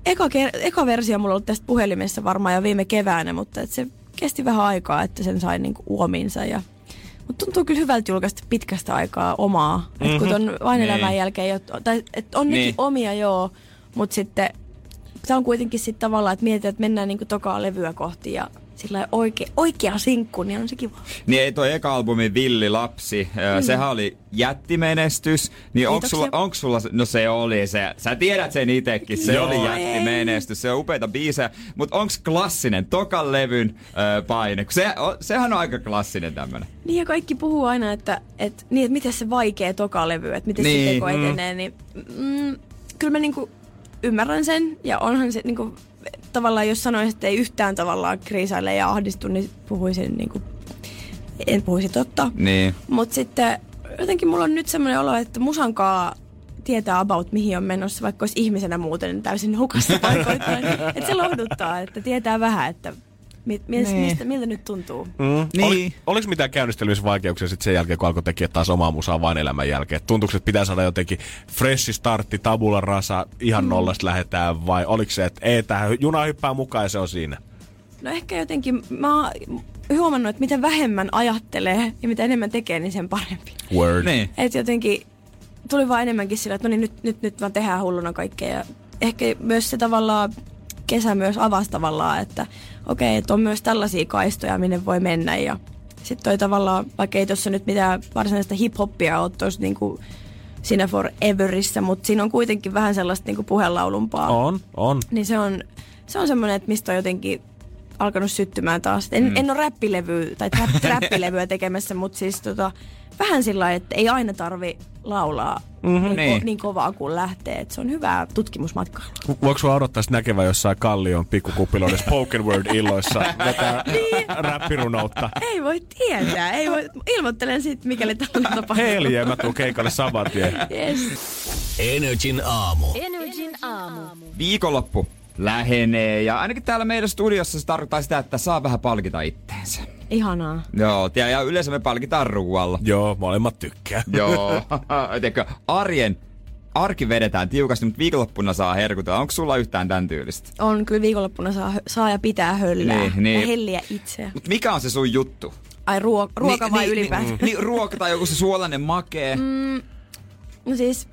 eka, eka versio mulla ollut tästä puhelimessa varmaan jo viime keväänä, mutta et se kesti vähän aikaa, että sen sai niinku uominsa ja mutta tuntuu kyllä hyvältä julkaista pitkästä aikaa omaa. Mm-hmm. Et kun ton vain elämän Niin. jälkeen tai et on nekin Niin. omia joo, mutta sitten se on kuitenkin sitten tavallaan, että mietitään, että mennään niinku tokaa levyä kohti ja sillä oikea, oikea sinkku, niin on se kiva. Niin ei toi eka albumi Villi lapsi, mm. sehän oli jättimenestys. Niin onko Kiitoksia. sulla, onko sulla, no se oli se, sä tiedät sen itekin, se Joo. oli jättimenestys, se on upeita biisejä. Mutta onko klassinen tokan levyn ö, paine? Kun Se, o, sehän on aika klassinen tämmönen. Niin ja kaikki puhuu aina, että, että, niin, että miten se vaikea toka levy, että miten Niin, se teko mm. etenee, niin mm, kyllä mä niinku ymmärrän sen ja onhan se niinku, tavallaan jos sanoisin, että ei yhtään tavallaan kriisaile ja ahdistu, niin puhuisin niinku, en puhuisi totta. Niin. Mutta sitten jotenkin mulla on nyt semmoinen olo, että musankaa tietää about mihin on menossa, vaikka olisi ihmisenä muuten täysin hukassa <laughs> paikoittain. että se lohduttaa, että tietää vähän, että mi- Niin. mistä, miltä nyt tuntuu. Mm. Niin. Oli, oliko mitään käynnistelmisvaikeuksia sitten sen jälkeen, kun alkoi tekemään taas omaa musaa vain elämän jälkeen? Tuntuuko, että pitää saada jotenkin freshi startti, tabula rasa, ihan Mm. nollasta lähdetään vai oliko se, että ei, tähän juna hyppää mukaan ja se on siinä? No ehkä jotenkin, mä oon huomannut, että mitä vähemmän ajattelee ja mitä enemmän tekee, niin sen parempi. Word. Niin. Et jotenkin tuli vaan enemmänkin sillä, että no niin, nyt, nyt, nyt vaan tehdään hulluna kaikkea. Ja ehkä myös se tavallaan, kesä myös avasi tavallaan, että okei, että on myös tällaisia kaistoja, minne voi mennä. Ja sitten toi tavallaan, vaikka ei tuossa nyt mitään varsinaista hip-hoppia ole tuossa niinku siinä Foreverissä, mutta siinä on kuitenkin vähän sellaista niinku puhelaulumpaa. On, on. Niin se on, se on semmoinen, että mistä on jotenkin alkanut syttymään taas. En, mm. en ole räppilevyä tai trap, <laughs> trappilevyä tekemässä, mutta siis tota, vähän sillä lailla, että ei aina tarvi laulaa mm-hmm. niin, Niin. ko, niin kovaa kuin lähtee. Et se on hyvää tutkimusmatkailua. Voiko sua odottaa näkevä jossain kallion pikkukuppiloiden spoken word illoissa <laughs> vetää Niin. räppirunoutta? Ei voi tietää. Ei voi, ilmoittelen sitten, mikäli tällainen tapahtuu. Heliä, mä tuun keikalle saman tien. Yes. Energin aamu. Energin aamu. Viikonloppu lähenee ja ainakin täällä meidän studiossa se tarkoittaa sitä, että saa vähän palkita itteensä. Ihanaa. Joo, ja, ja yleensä me palkitaan ruualla. Joo, molemmat tykkää. <laughs> Joo, Tiedätkö, arjen arki vedetään tiukasti, mutta viikonloppuna saa herkutella. Onko sulla yhtään tämän tyylistä? On kyllä viikonloppuna saa, saa ja pitää höllää. Niin, niin. Ja helliä itseä. Mut mikä on se sun juttu? Ai ruo- ruoka Ni- vai ni- ylipäätään? Ni, niin, ruoka tai joku se suolainen makee. Mm. No siis,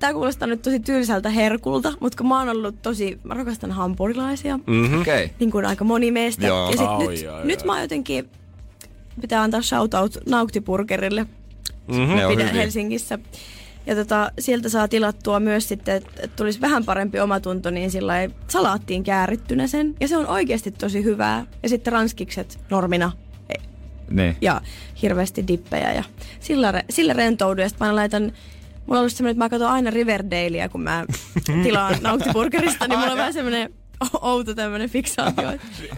tää kuulostaa nyt tosi tylsältä herkulta, mutta kun mä oon ollut tosi, mä rakastan hampurilaisia. Mm-hmm. Okei. Okay. Niin kuin aika moni meistä. Joo. ja sit Ai, nyt, ai, nyt ai. mä oon jotenkin, pitää antaa shoutout Nauktiburgerille. Mm-hmm. Ne pidän. Helsingissä. Ja tota, sieltä saa tilattua myös sitten, että et tulisi vähän parempi omatunto, niin sillä salaattiin käärittynä sen. Ja se on oikeasti tosi hyvää. Ja sitten ranskikset normina e- Niin. ja hirveästi dippejä. Ja sillä, re- sillä rentoudun. Ja sitten mä laitan, mulla on ollut semmoinen, että mä katson aina Riverdalea, kun mä tilaan <laughs> nauttiburgerista, niin mulla on vähän semmoinen outo tämmöinen fiksaatio.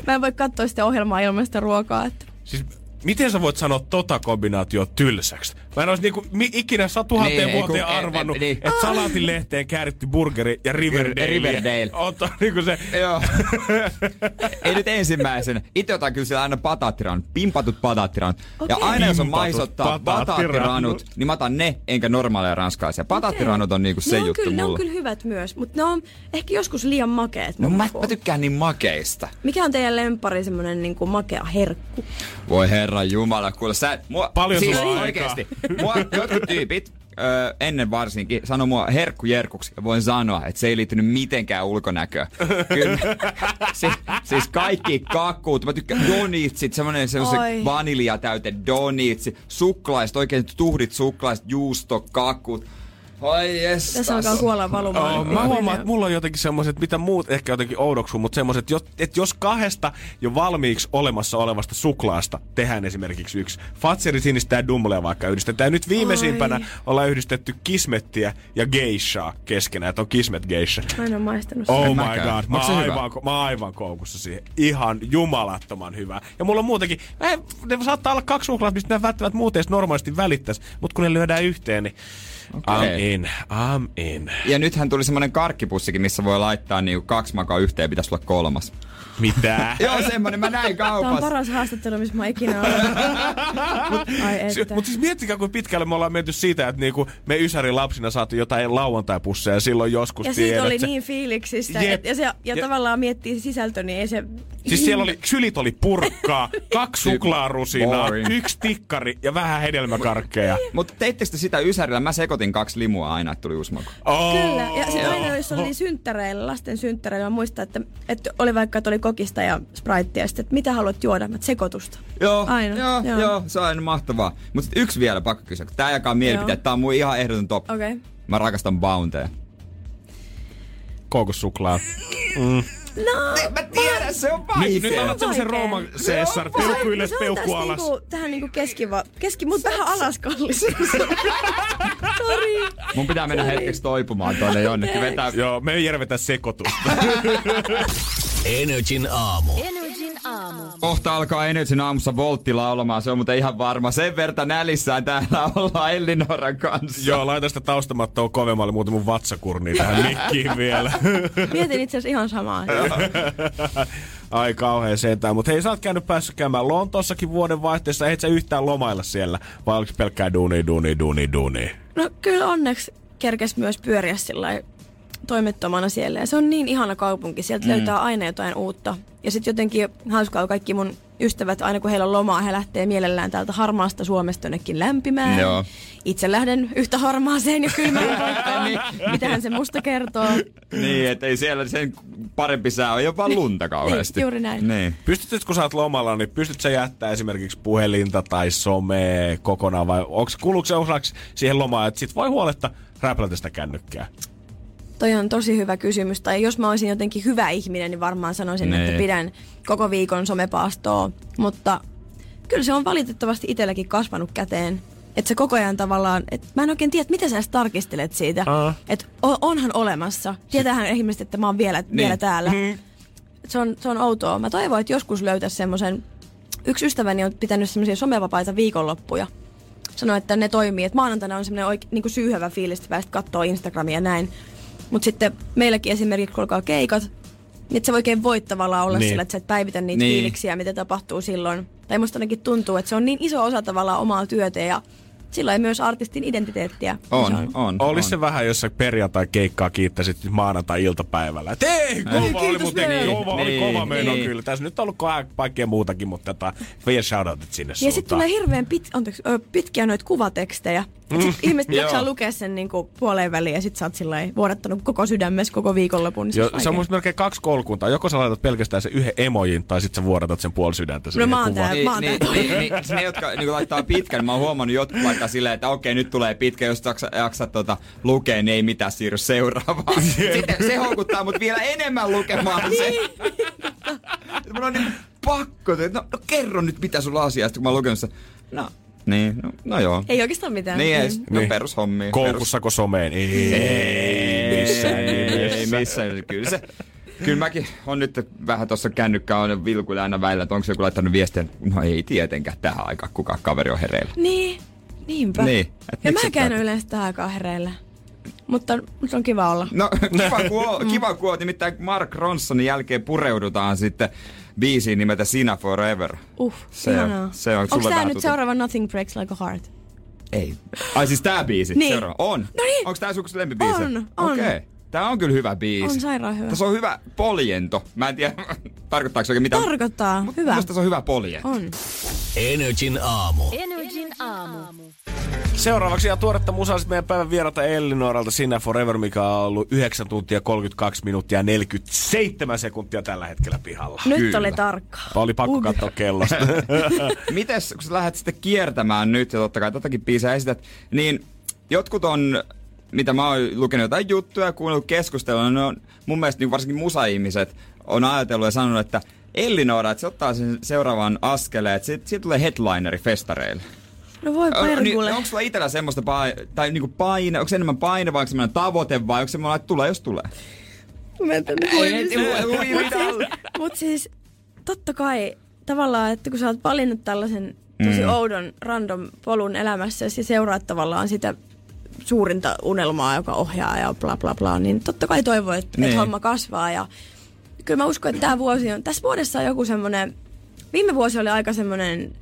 Mä en voi katsoa sitä ohjelmaa ilman sitä ruokaa. Että Siis miten sä voit sanoa tota kombinaatio tylsäksi? Mä en olisi niinku mi- ikinä sa- tuhanteen Niin, vuoteen kun- arvannut, niin. että salaatin lehteen kääritty burgeri ja Riverdale. Riverdale. On to, niinku se, Joo. <laughs> Ei nyt ensimmäisenä. Itse otan kyllä siellä aina pataattiranut, pimpatut pataattiranut. Ja Okei. aina jos on maisottaa pataattiranut, niin mä otan ne, enkä normaaleja ranskalaisia. Pataattiranut on niinku se ne on, juttu kyllä, ne on mulla. kyllä hyvät myös, mutta ne on ehkä joskus liian makeet. No mä, mä tykkään niin makeista. Mikä on teidän lempari semmonen niin kuin makea herkku? Voi herra jumala, kuule sä... Mua, Paljon siis sulla oikeesti. Mua jotkut tyypit, ö, ennen varsinkin, sanoi mua herkku jerkuksi. Ja voin sanoa, että se ei liittynyt mitenkään ulkonäköön. Kyllä. <laughs> si, siis kaikki kakkuut. Mä tykkään donitsit, semmonen semmosen Oi. vaniljatäyte donitsi, suklaiset, oikein tuhdit suklaiset, juusto, kakkuut. Oi jes. Tässä alkaa kuolla valumaan. Oh, mä huomaan, että mulla on jotenkin semmoiset, mitä muut ehkä jotenkin oudoksuu, mutta semmoiset, että jos kahdesta jo valmiiksi olemassa olevasta suklaasta tehdään esimerkiksi yksi. Fatseri sinistä ja dumlea vaikka yhdistetään. Ja nyt viimeisimpänä Ai. ollaan yhdistetty kismettiä ja geishaa keskenään, että on kismet geisha. Mä en ole maistanut sitä. Oh En my god, mä oon, hyvä? aivan, mä oon aivan koukussa siihen. Ihan jumalattoman hyvä. Ja mulla on muutenkin, mä en, ne saattaa olla kaksi suklaata, mistä ne välttämättä muuten edes normaalisti välittäisi, mutta kun ne lyödään yhteen, niin I'm Okei. in, I'm in. Ja nythän tuli semmonen karkkipussikin, missä voi laittaa niinku kaksi makaa yhteen, pitäisi olla kolmas. Mitä? <laughs> Joo, semmonen, mä näin Tämä on kaupassa. paras haastattelu, missä mä ikinä <laughs> että. Mutta siis miettikää, kuinka pitkälle me ollaan menty siitä, että niinku me Ysärin lapsina saatu jotain lauantaipusseja silloin joskus. ja siitä tiedät oli sä. niin fiiliksistä. Jep. Et, ja, se, ja, Ja- tavallaan miettii se sisältö, niin ei se... Siis siellä oli, sylit oli purkkaa, <laughs> kaksi suklaarusinaa, yksi tikkari ja vähän hedelmäkarkkeja. Mutta teittekö te sitä Ysärillä? Mä sekoitin kaksi limua aina, että tuli uusi maku. Oh. Kyllä, ja sitten aina jos oli synttäreillä, lasten synttäreillä, mä muistan, että, että oli vaikka, että oli kokista ja spraittia, sitten, että mitä haluat juoda, mä sekoitusta. Joo, Aina, joo, joo. joo. se on aina mahtavaa. Mutta yksi vielä pakko kysyä. Tää jakaa mielipiteet. Tää on mun ihan ehdoton top. Okei. Okay. Mä rakastan Bounteja. Kookossuklaa. No, Mä tiedän, se on Nyt, nyt annat semmosen Vaikea. Rooman Cesar, peukku ylös, se peukku alas. Niinku, tähän niinku keskiva, keski, mut vähän alas kallis. <laughs> Sori. Mun pitää mennä hetkeksi toipumaan tonne jonnekin. Vetää... Joo, me ei järvetä sekoitusta. <laughs> Energin aamu. Energin aamu. Kohta alkaa Energyn aamussa Voltti laulamaan, se on muuten ihan varma. Sen verta nälissään täällä ollaan Ellinoran kanssa. Joo, laita sitä taustamattoa kovemmalle, muuten mun vatsakurni tähän <laughs> mikkiin vielä. Mietin itse asiassa ihan samaa. <laughs> Ai kauhean sentään. Mutta hei, sä oot käynyt päässyt käymään Lontoossakin vuoden vaihteessa. Ehet sä yhtään lomailla siellä? Vai oliko pelkkää duuni, duuni, duuni, duuni? No kyllä onneksi kerkes myös pyöriä sillä lailla toimettomana siellä. Ja se on niin ihana kaupunki. Sieltä mm. löytää aina jotain uutta. Ja sitten jotenkin hauskaa kaikki mun ystävät, aina kun heillä on lomaa, he lähtee mielellään täältä harmaasta Suomesta jonnekin lämpimään. Joo. Itse lähden yhtä harmaaseen ja kylmään <laughs> paikkaan. Niin. Mitähän se musta kertoo? Niin, että ei siellä sen parempi sää ole jopa lunta kauheasti. Niin, juuri näin. Niin. Pystyt, kun sä oot lomalla, niin pystyt sä jättää esimerkiksi puhelinta tai somea kokonaan vai onko, kuuluuko se osaksi siihen lomaan, että sit voi huoletta räplätä sitä kännykkää? Toi on tosi hyvä kysymys. Tai jos mä olisin jotenkin hyvä ihminen, niin varmaan sanoisin, Nee. että pidän koko viikon somepaastoa. Mutta kyllä se on valitettavasti itselläkin kasvanut käteen. Että se koko ajan tavallaan, että mä en oikein tiedä, mitä sä edes tarkistelet siitä. Aa. Että on, onhan olemassa. Tietäähän ihmiset, että mä oon vielä, niin. vielä täällä. Mm. Se on, se on outoa. Mä toivon, että joskus löytäisi semmoisen... Yksi ystäväni on pitänyt semmoisia somevapaita viikonloppuja. Sanoi, että ne toimii. Että maanantaina on semmoinen oike, niin syyhävä fiilis, että pääset kattoo Instagramia ja näin. Mutta sitten meilläkin esimerkiksi, kun alkaa keikat, niin että se voi oikein voit tavallaan olla Niin. sillä, että sä et päivitä niitä Niin. niin. fiiliksiä, mitä tapahtuu silloin. Tai musta ainakin tuntuu, että se on niin iso osa tavallaan omaa työtä ja sillä myös artistin identiteettiä. On, Se on. Olisi on. se vähän, jos sä perjantai-keikkaa kiittäisit maanantai-iltapäivällä. Et ei, kova oli kiitos muuten, niin. kova, oli Niin, kova meno niin. kyllä. Tässä nyt on ollut ka- kaikkea muutakin, mutta tota, vielä shoutoutit sinne Ja sitten tulee hirveän pit, anteeksi, ö, pitkiä noita kuvatekstejä. Mm. Sitten ihmiset <laughs> jaksaa lukea sen niinku puoleen väliin ja sit sä oot vuodattanut koko sydämessä koko viikonlopun. Niin Jo, on se on musta melkein kaksi kolkuntaa. Joko sä laitat pelkästään sen yhden emojin, tai sitten sä vuodatat sen puoli sydäntä siihen mä oon tää. Niin, Mä oon niin, tää. niin, niin, ne, jotka niin laittaa pitkän, niin mä oon huomannut, jotkut laittaa silleen, että okei, nyt tulee pitkä, jos jaksa, jaksa tota, lukea, niin ei mitään siirry seuraavaan. <laughs> Sitten se houkuttaa mut vielä enemmän lukemaan se. <laughs> Mun on niin pakko, että no, no, kerro nyt, mitä sulla on asiaa, kun mä oon lukenut sen. No, niin, no, no joo. Ei oikeastaan mitään. Niin, ei, Mm. no Niin. perushommia. Koukussako someen? Ei, Ei, missään ei, missään. Kyllä se, Kyllä mäkin on nyt vähän tuossa kännykkää on vilkuilla aina välillä, että onko se joku laittanut viestiä, no ei tietenkään tähän aikaan, kuka kaveri on hereillä. Niin, niinpä. Niin, et Ja mä käyn yleensä tähän aikaan hereillä. Mutta, mutta on kiva olla. No <laughs> kiva kun, oot, kiva kun oot, nimittäin Mark Ronsonin jälkeen pureudutaan sitten biisiin nimeltä Sina Forever. Uh, Se on- ihanaa. se on Onko tää vähän nyt seuraava Nothing Breaks Like a Heart? Ei. Ai siis tää biisi? Niin. Seuraava. On. No niin. Onko tää sun lempibiisi? On, on. Okei. Okay. Tää on kyllä hyvä biisi. On sairaan hyvä. Tässä on hyvä poljento. Mä en tiedä, <laughs> tarkoittaako se oikein mitään. Tarkoittaa. Mut Hyvä. Musta se on hyvä poljento. On. Energin aamu. Energin aamu. Seuraavaksi ja tuoretta musaa sit meidän päivän vierata Ellinoralta Sinä Forever, mikä on ollut 9 tuntia 32 minuuttia ja 47 sekuntia tällä hetkellä pihalla. Nyt Kyllä. oli tarkkaa. Oli pakko Ug. katsoa kellosta. <laughs> Mites, kun sä lähdet sitten kiertämään nyt, ja totta kai tätäkin biisiä esität, niin jotkut on, mitä mä oon lukenut jotain juttuja ja kuunnellut keskustelua, ne on mun mielestä niin varsinkin musa-ihmiset on ajatellut ja sanonut, että Ellinora, että se ottaa sen seuraavan askeleen, että siitä, siitä tulee headlineri festareille. No voi On- Niin, onko sulla itsellä semmoista paine, tai niinku paine, onko se enemmän paine vai onko semmoinen tavoite vai onko semmoinen, että tulee jos tulee? Mä en tänne Ei, huimista. ei, Mut ei, ei, siis- Mut siis totta kai tavallaan, että kun sä oot valinnut tällaisen tosi Mm. oudon random polun elämässä ja seuraat tavallaan sitä suurinta unelmaa, joka ohjaa ja bla bla bla, niin totta kai toivoo, että Niin. et homma kasvaa ja kyllä mä uskon, että tämä vuosi on, tässä vuodessa on joku semmoinen, viime vuosi oli aika semmoinen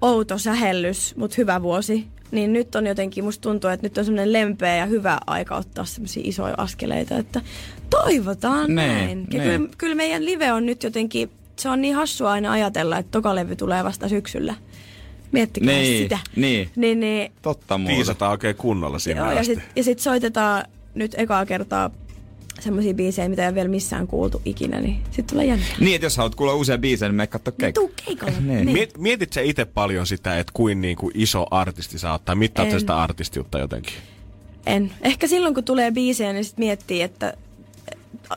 outo sähellys, mutta hyvä vuosi. Niin nyt on jotenkin, musta tuntuu, että nyt on semmoinen lempeä ja hyvä aika ottaa semmoisia isoja askeleita, että toivotaan Niin, näin. Niin. kyllä, kyllä meidän live on nyt jotenkin, se on niin hassua aina ajatella, että toka levy tulee vasta syksyllä. Miettikää Niin, sitä. niin. Niin, niin Totta muuta. Viisataan oikein kunnolla siinä joo, ja sitten ja sit soitetaan nyt ekaa kertaa semmoisia biisejä, mitä ei ole vielä missään kuultu ikinä, niin sitten tulee jännä. Niin, että jos haluat kuulla uusia biisejä, niin mene katsoa keikkaa. Tuu keikalle. Niin. Niin. Miet, mietit sä itse paljon sitä, että kuin niinku iso artisti sä oot, tai mittaat sitä artistiutta jotenkin? En. Ehkä silloin, kun tulee biisejä, niin sit miettii, että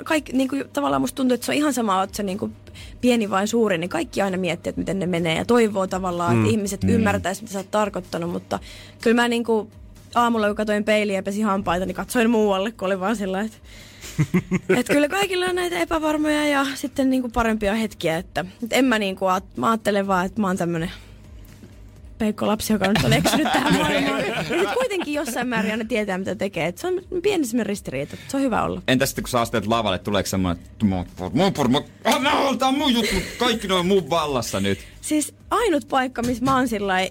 kaikki, niin kuin, tavallaan musta tuntuu, että se on ihan sama, että se niin kuin pieni vai suuri, niin kaikki aina miettii, että miten ne menee ja toivoo tavallaan, että ihmiset mm. ymmärtäis, mitä sä oot tarkoittanut, mutta kyllä mä niin kuin aamulla, kun katsoin peiliä ja pesin hampaita, niin katsoin muualle, kun oli vaan sillä, että että kyllä kaikilla on näitä epävarmoja ja sitten niinku parempia hetkiä, että, että en mä niinku, aat- mä ajattelen vaan, että mä oon tämmönen peikko lapsi, joka nyt on eksynyt tähän <laughs> maailmaan. Ja sit kuitenkin jossain määrin aina tietää, mitä tekee. Et se on pieni semmoinen ristiriita. Se on hyvä olla. Entä sitten kun sä asteet lavalle, tuleeko semmoinen, että mun, mun, mun, on mun juttu, kaikki noin mun vallassa nyt. Siis ainut paikka, missä mä oon sillä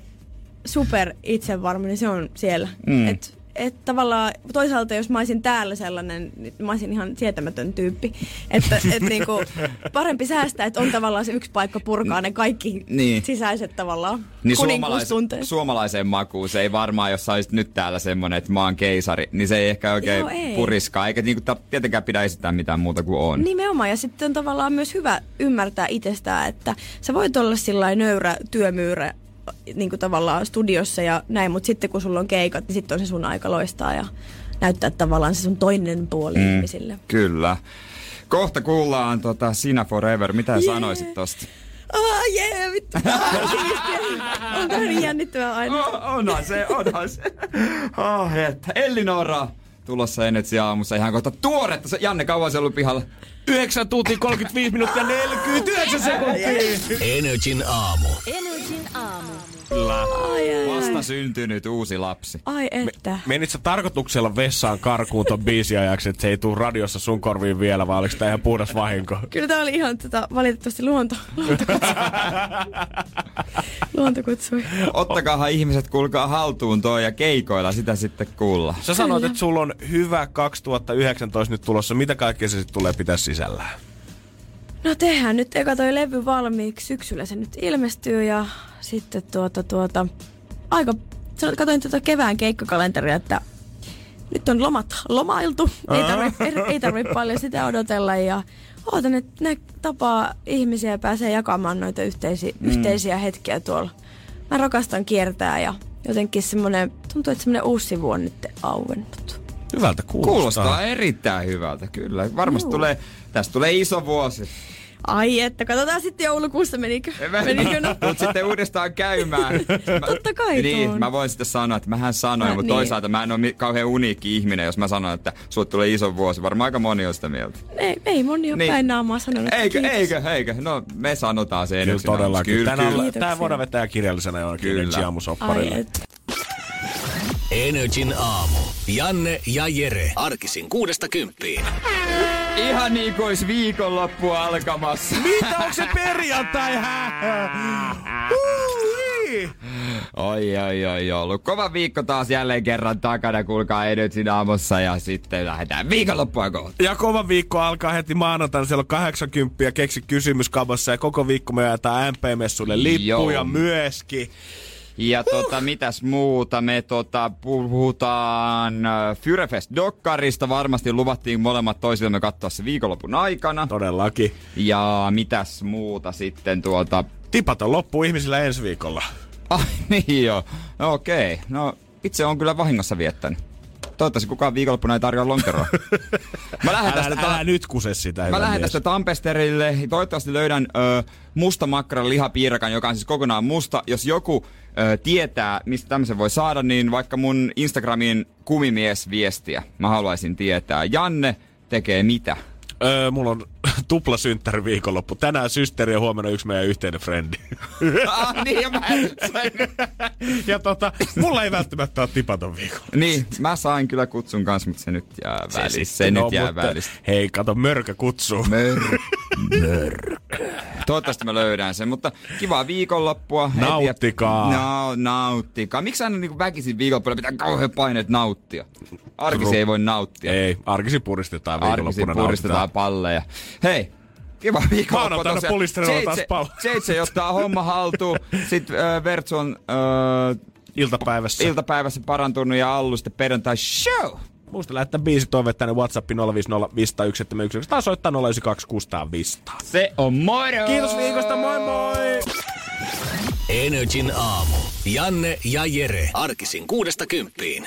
super itsevarma, niin se on siellä. Mm. Et, et tavallaan toisaalta jos mä olisin täällä sellainen, niin mä olisin ihan sietämätön tyyppi. Että et niinku, parempi säästää, että on tavallaan se yksi paikka purkaa ne kaikki Niin. sisäiset tavallaan Niin suomalais, suomalaiseen makuun se ei varmaan, jos sä olisit nyt täällä semmonen, että mä oon keisari, niin se ei ehkä oikein Joo, ei. puriskaa, eikä niinku ta- tietenkään pidä esittää mitään muuta kuin on. Nimenomaan, ja sitten on tavallaan myös hyvä ymmärtää itsestään, että sä voit olla sillä nöyrä työmyyrä niin kuin tavallaan studiossa ja näin, mutta sitten kun sulla on keikat, niin sitten on se sun aika loistaa ja näyttää tavallaan se sun toinen puoli mm. ihmisille. Kyllä. Kohta kuullaan tota Sina Forever. Mitä yeah. sanoisit tosta? Ah, jee, yeah, vittu. Onko niin jännittävää aina? Oh, onhan se, onhan se. <laughs> Oh, että Ellinora tulossa Energy aamussa ihan kohta tuoretta. Se, Janne, kauan se ollut pihalla? 9 tuntia 35 minuuttia 49 sekuntia. Energin aamu. Energin aamu. Kyllä. Ai, ai, Vasta ai. syntynyt uusi lapsi. Ai että. Menit sä tarkoituksella vessaan karkuun ton biisin ajaksi, että se ei tuu radiossa sun korviin vielä, vai oliko tää ihan puhdas vahinko? Kyllä tää oli ihan tota, valitettavasti luonto, <laughs> luonto kutsui. luonto kutsui. Ottakaahan ihmiset, kuulkaa haltuun toi ja keikoilla sitä sitten kuulla. Sä sanoit, että sulla on hyvä 2019 nyt tulossa. Mitä kaikkea se sitten tulee pitää sisällään? No tehdään nyt eka toi levy valmiiksi. Syksyllä se nyt ilmestyy ja sitten tuota tuota... Aika... Katoin tuota kevään keikkakalenteria, että nyt on lomat lomailtu. Ei tarvitse ei, ei tarvi paljon sitä odotella ja ootan, että ne tapaa ihmisiä ja pääsee jakamaan noita yhteisi, mm. yhteisiä hetkiä tuolla. Mä rakastan kiertää ja jotenkin semmonen, tuntuu, että semmonen uusi sivu on nyt auennut. Hyvältä kuulostaa. Kuulostaa erittäin hyvältä, kyllä. Varmasti tulee, tästä tulee iso vuosi. Ai että, katsotaan sitten joulukuussa menikö, menikö no. Mut sitten uudestaan käymään. Mä- Totta kai Niin, tuon. mä voin sitten sanoa, että mähän sanoin, Mä- mutta niin. toisaalta mä en ole kauhean uniikki ihminen, jos mä sanon, että sulle tulee iso vuosi. Varmaan aika moni on sitä mieltä. Ei, ei moni ole Niin. päin naamaa sanonut. Eikö, Kiitos. eikö, eikö? No, me sanotaan se Kyllä ennen todellakin. Kyllä, Tänään kyllä. on- Tää voidaan vetää kirjallisena jonnekin Kyllä. Aamusopparille. Energin aamu. Janne ja Jere. Arkisin kuudesta kymppiin. Ihan niin kuin olisi viikonloppu alkamassa. Mitä onko se perjantai? hä? Oi, oi, oi, ollut kova viikko taas jälleen kerran takana, kuulkaa Energyn aamussa ja sitten lähdetään viikonloppua kohti. Ja kova viikko alkaa heti maanantaina. Siellä on 80 keksi kysymyskabassa ja koko viikko me jaetaan MP-messuille lippuja Joo. myöskin. Ja tota, mitäs muuta? Me tota, puhutaan äh, Fyrefest-dokkarista. Varmasti luvattiin molemmat toisillemme katsoa se viikonlopun aikana. Todellakin. Ja mitäs muuta sitten tuota... Tipaton loppu ihmisillä ensi viikolla. Ai niin joo. No, okei. No itse on kyllä vahingossa viettänyt. Toivottavasti kukaan viikonloppuna ei tarjoa lonkeroa. Mä lähden Älä, tästä älä, ta- nyt kuse sitä, Mä lähden tästä Tampesterille. Toivottavasti löydän ö, musta makkaran lihapiirakan, joka on siis kokonaan musta. Jos joku ö, tietää, mistä tämmöisen voi saada, niin vaikka mun Instagramin kumimies viestiä. Mä haluaisin tietää. Janne tekee mitä? Öö, mulla on <laughs> tupla synttäri viikonloppu. Tänään systeri ja huomenna yksi meidän yhteinen frendi. <laughs> ah, niin, ja mä <laughs> ja tota, mulla ei välttämättä ole tipaton viikolla. Niin, mä sain kyllä kutsun kanssa, mutta se nyt jää välistä. Se, se nyt jää mutta välistä. Hei, kato, mörkö kutsuu. Mör, Toivottavasti mä löydän sen, mutta kivaa viikonloppua. Nauttikaa. No, nauttikaa. Miksi aina niin väkisin viikonloppuna pitää kauhean paineet nauttia? Arkisi True. ei voi nauttia. Ei, arkisi puristetaan Arkisi viikonloppuna puristetaan nautitaan. palleja. Hei, kiva viikonloppu. Maanantaina tosiaan. pulistereilla taas Seitse- pallo. Seitse ottaa homma haltuun. Sitten äh, Vertsu on äh, Iltapäivässä. iltapäivässä parantunut ja Allu sitten perjantai show. Muista lähettää biisi toiveet tänne WhatsAppiin 050 tai soittaa 092 600 Se on moro! Kiitos viikosta, moi moi! Energin aamu. Janne ja Jere. Arkisin kuudesta kymppiin.